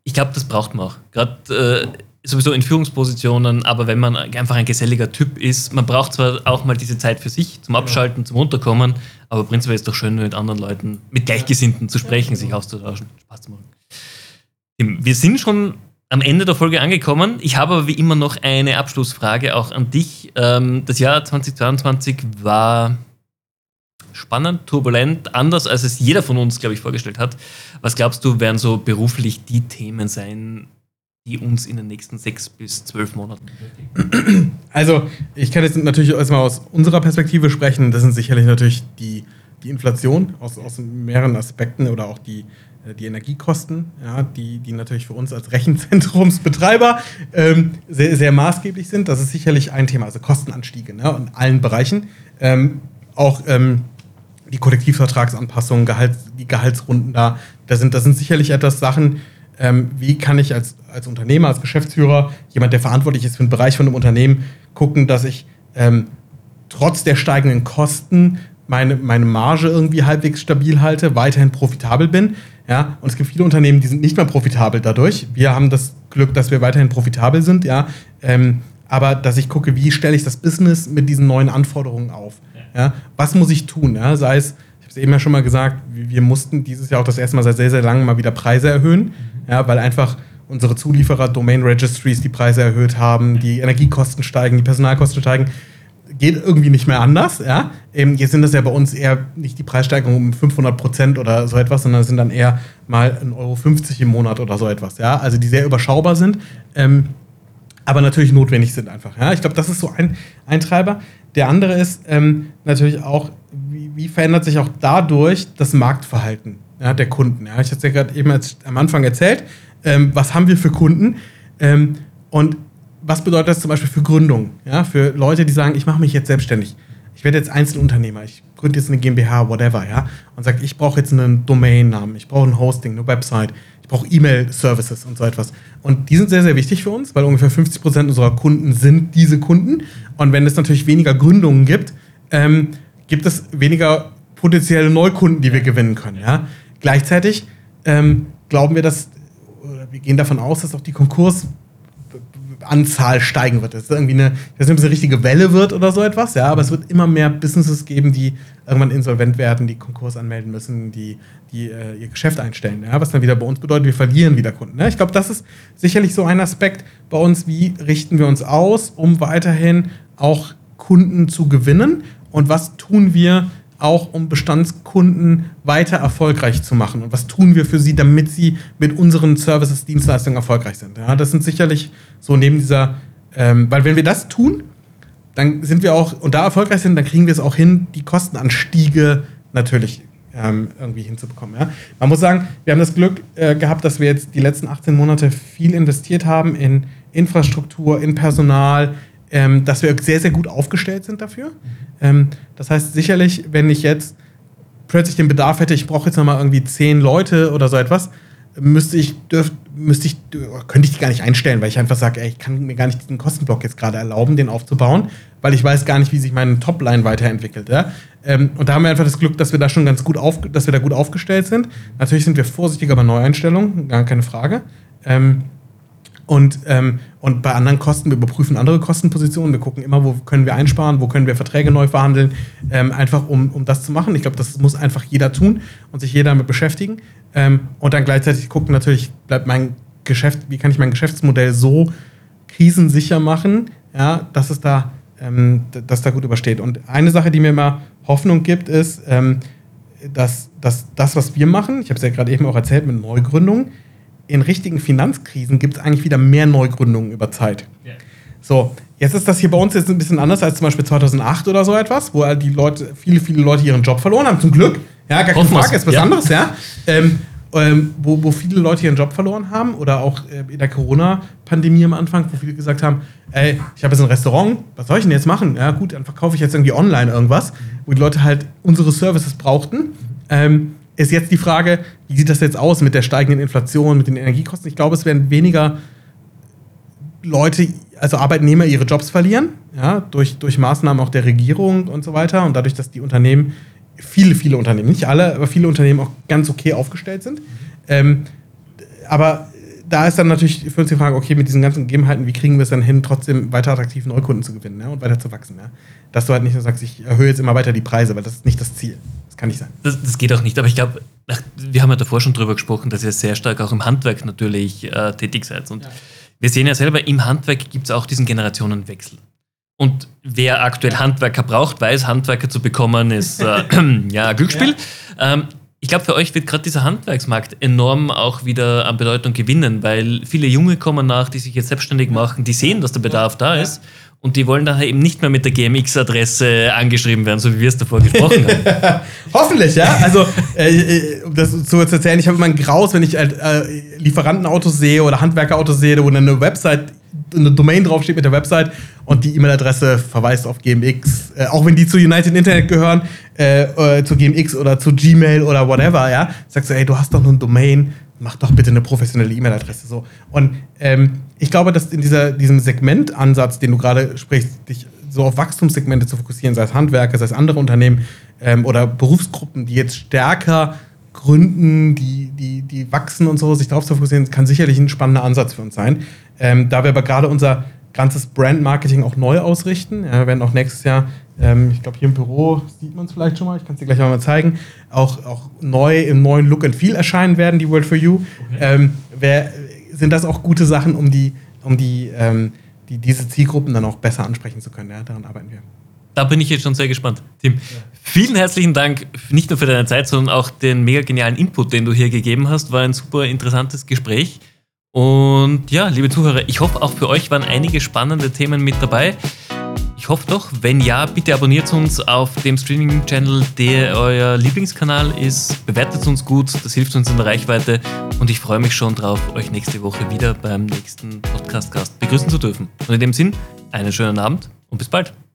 Ich glaube, das braucht man auch. Gerade äh, sowieso in Führungspositionen, aber wenn man einfach ein geselliger Typ ist, man braucht zwar auch mal diese Zeit für sich zum Abschalten, ja. zum Runterkommen, aber prinzipiell ist es doch schön, mit anderen Leuten, mit Gleichgesinnten zu sprechen, sich auszutauschen, Spaß zu machen. Wir sind schon am Ende der Folge angekommen. Ich habe aber wie immer noch eine Abschlussfrage auch an dich. Ähm, das Jahr 2022 war spannend, turbulent, anders als es jeder von uns, glaube ich, vorgestellt hat. Was glaubst du, werden so beruflich die Themen sein, die uns in den nächsten sechs bis zwölf Monaten? Also, ich kann jetzt natürlich erstmal aus unserer Perspektive sprechen. Das sind sicherlich natürlich die, die Inflation aus, aus mehreren Aspekten oder auch die, die Energiekosten, ja, die, die natürlich für uns als Rechenzentrumsbetreiber ähm, sehr, sehr maßgeblich sind. Das ist sicherlich ein Thema, also Kostenanstiege ne, in allen Bereichen. Ähm, auch ähm, die Kollektivvertragsanpassungen, Gehalt, die Gehaltsrunden da, da sind, das sind sicherlich etwas Sachen, ähm, wie kann ich als, als Unternehmer, als Geschäftsführer, jemand, der verantwortlich ist für einen Bereich von einem Unternehmen, gucken, dass ich ähm, trotz der steigenden Kosten meine, meine Marge irgendwie halbwegs stabil halte, weiterhin profitabel bin. Ja, und es gibt viele Unternehmen, die sind nicht mehr profitabel dadurch. Wir haben das Glück, dass wir weiterhin profitabel sind, ja. Ähm, aber dass ich gucke, wie stelle ich das Business mit diesen neuen Anforderungen auf? Ja, was muss ich tun? Ja, sei es, ich habe es eben ja schon mal gesagt, wir mussten dieses Jahr auch das erste Mal seit sehr, sehr langem mal wieder Preise erhöhen. Mhm ja, weil einfach unsere Zulieferer Domain Registries die Preise erhöht haben, die Energiekosten steigen, die Personalkosten steigen. Geht irgendwie nicht mehr anders. Ja? Eben, jetzt sind das ja bei uns eher nicht die Preissteigerungen um 500 Prozent oder so etwas, sondern es sind dann eher mal 1,50 Euro im Monat oder so etwas. Ja? Also die sehr überschaubar sind, ähm, aber natürlich notwendig sind einfach. Ja? Ich glaube, das ist so ein, ein Treiber. Der andere ist ähm, natürlich auch, wie, wie verändert sich auch dadurch das Marktverhalten? ja, der Kunden. Ja. Ich hatte es ja gerade eben als, am Anfang erzählt. Ähm, was haben wir für Kunden? Ähm, und was bedeutet das zum Beispiel für Gründung? Ja, für Leute, die sagen, ich mache mich jetzt selbstständig. Ich werde jetzt Einzelunternehmer. Ich gründe jetzt eine GmbH, whatever, ja. Und sage, ich brauche jetzt einen Domainnamen, ich brauche ein Hosting, eine Website, ich brauche E-Mail-Services und so etwas. Und die sind sehr, sehr wichtig für uns, weil ungefähr 50 Prozent unserer Kunden sind diese Kunden. Und wenn es natürlich weniger Gründungen gibt, ähm, gibt es weniger potenzielle Neukunden, die wir gewinnen können. Ja? Gleichzeitig ähm, glauben wir, dass, oder wir gehen davon aus, dass auch die Konkurs Anzahl steigen wird. Das ist irgendwie eine, ich weiß nicht, ob es richtige Welle wird oder so etwas, ja, aber es wird immer mehr Businesses geben, die irgendwann insolvent werden, die Konkurs anmelden müssen, die, die äh, ihr Geschäft einstellen. Ja, was dann wieder bei uns bedeutet, wir verlieren wieder Kunden. Ne? Ich glaube, das ist sicherlich so ein Aspekt bei uns, wie richten wir uns aus, um weiterhin auch Kunden zu gewinnen und was tun wir, auch um Bestandskunden weiter erfolgreich zu machen? Und was tun wir für sie, damit sie mit unseren Services, Dienstleistungen erfolgreich sind? Ja, das sind sicherlich so neben dieser, ähm, weil wenn wir das tun, dann sind wir auch, und da erfolgreich sind, dann kriegen wir es auch hin, die Kostenanstiege natürlich ähm, irgendwie hinzubekommen. Ja? Man muss sagen, wir haben das Glück äh, gehabt, dass wir jetzt die letzten 18 Monate viel investiert haben in Infrastruktur, in Personal, ähm, dass wir sehr, sehr gut aufgestellt sind dafür. Ähm, das heißt, sicherlich, wenn ich jetzt plötzlich den Bedarf hätte, ich brauche jetzt nochmal irgendwie zehn Leute oder so etwas, müsste ich, dürf, müsste ich, könnte ich die gar nicht einstellen, weil ich einfach sage, ich kann mir gar nicht diesen Kostenblock jetzt gerade erlauben, den aufzubauen, weil ich weiß gar nicht, wie sich meine Topline weiterentwickelt. Ja? Ähm, und da haben wir einfach das Glück, dass wir da schon ganz gut auf, dass wir da gut aufgestellt sind. Natürlich sind wir vorsichtiger bei Neueinstellungen, gar keine Frage. Ähm, und, ähm, und bei anderen Kosten, wir überprüfen andere Kostenpositionen, wir gucken immer, wo können wir einsparen, wo können wir Verträge neu verhandeln, ähm, einfach um, um das zu machen. Ich glaube, das muss einfach jeder tun und sich jeder damit beschäftigen. Ähm, und dann gleichzeitig gucken natürlich, bleibt mein Geschäft, wie kann ich mein Geschäftsmodell so krisensicher machen, ja, dass es da, ähm, dass da gut übersteht. Und eine Sache, die mir immer Hoffnung gibt, ist, ähm, dass, dass das, was wir machen, ich habe es ja gerade eben auch erzählt mit Neugründungen, in richtigen Finanzkrisen gibt es eigentlich wieder mehr Neugründungen über Zeit. Ja. So, jetzt ist das hier bei uns jetzt ein bisschen anders als zum Beispiel 2008 oder so etwas, wo die Leute, viele, viele Leute ihren Job verloren haben, zum Glück. Ja, gar keine Frage, ist was ja. anderes, ja. Ähm, ähm, wo, wo viele Leute ihren Job verloren haben oder auch äh, in der Corona-Pandemie am Anfang, wo viele gesagt haben, ey, ich habe jetzt ein Restaurant, was soll ich denn jetzt machen? Ja gut, dann verkaufe ich jetzt irgendwie online irgendwas, wo die Leute halt unsere Services brauchten. Ähm, ist jetzt die Frage, wie sieht das jetzt aus mit der steigenden Inflation, mit den Energiekosten? Ich glaube, es werden weniger Leute, also Arbeitnehmer, ihre Jobs verlieren, ja, durch, durch Maßnahmen auch der Regierung und so weiter und dadurch, dass die Unternehmen, viele, viele Unternehmen, nicht alle, aber viele Unternehmen auch ganz okay aufgestellt sind. Ähm, aber da ist dann natürlich für uns die Frage, okay, mit diesen ganzen Gegebenheiten, wie kriegen wir es dann hin, trotzdem weiter attraktiv Neukunden zu gewinnen ja, und weiter zu wachsen. Ja? Dass du halt nicht nur sagst, ich erhöhe jetzt immer weiter die Preise, weil das ist nicht das Ziel. Das kann nicht sein. Das, das geht auch nicht, aber ich glaube, wir haben ja davor schon drüber gesprochen, dass ihr sehr stark auch im Handwerk natürlich äh, tätig seid. Und ja. wir sehen ja selber, im Handwerk gibt es auch diesen Generationenwechsel. Und wer aktuell Handwerker braucht, weiß, Handwerker zu bekommen, ist äh, (coughs) ja Glücksspiel. Ja. Ähm, ich glaube, für euch wird gerade dieser Handwerksmarkt enorm auch wieder an Bedeutung gewinnen, weil viele Junge kommen nach, die sich jetzt selbstständig machen, die sehen, dass der Bedarf da ist und die wollen daher eben nicht mehr mit der GMX-Adresse angeschrieben werden, so wie wir es davor gesprochen haben. (laughs) Hoffentlich, ja. Also, äh, äh, um das zu erzählen, ich habe immer ein Graus, wenn ich halt, äh, Lieferantenautos sehe oder Handwerkerautos sehe, wo dann eine Website, eine Domain draufsteht mit der Website und die E-Mail-Adresse verweist auf GMX. Äh, auch wenn die zu United Internet gehören, äh, äh, zu GMX oder zu Gmail oder whatever, ja. Sagst du, ey, du hast doch nur eine Domain, mach doch bitte eine professionelle E-Mail-Adresse. So. Und ähm, ich glaube, dass in dieser, diesem Segmentansatz, den du gerade sprichst, dich so auf Wachstumssegmente zu fokussieren, sei es Handwerker, sei es andere Unternehmen ähm, oder Berufsgruppen, die jetzt stärker gründen, die, die, die wachsen und so, sich darauf zu fokussieren, kann sicherlich ein spannender Ansatz für uns sein. Ähm, da wir aber gerade unser ganzes Brand-Marketing auch neu ausrichten. Ja, wir werden auch nächstes Jahr, ähm, ich glaube hier im Büro sieht man es vielleicht schon mal, ich kann es dir gleich mal zeigen, auch, auch neu im neuen Look and Feel erscheinen werden, die World for You. Okay. Ähm, wer, sind das auch gute Sachen, um die, um die, ähm, die diese Zielgruppen dann auch besser ansprechen zu können. Ja, daran arbeiten wir. Da bin ich jetzt schon sehr gespannt. Tim, ja. vielen herzlichen Dank, nicht nur für deine Zeit, sondern auch den mega genialen Input, den du hier gegeben hast. War ein super interessantes Gespräch. Und ja, liebe Zuhörer, ich hoffe, auch für euch waren einige spannende Themen mit dabei. Ich hoffe doch. Wenn ja, bitte abonniert uns auf dem Streaming-Channel, der euer Lieblingskanal ist. Bewertet uns gut, das hilft uns in der Reichweite. Und ich freue mich schon drauf, euch nächste Woche wieder beim nächsten Podcast-Gast begrüßen zu dürfen. Und in dem Sinn, einen schönen Abend und bis bald.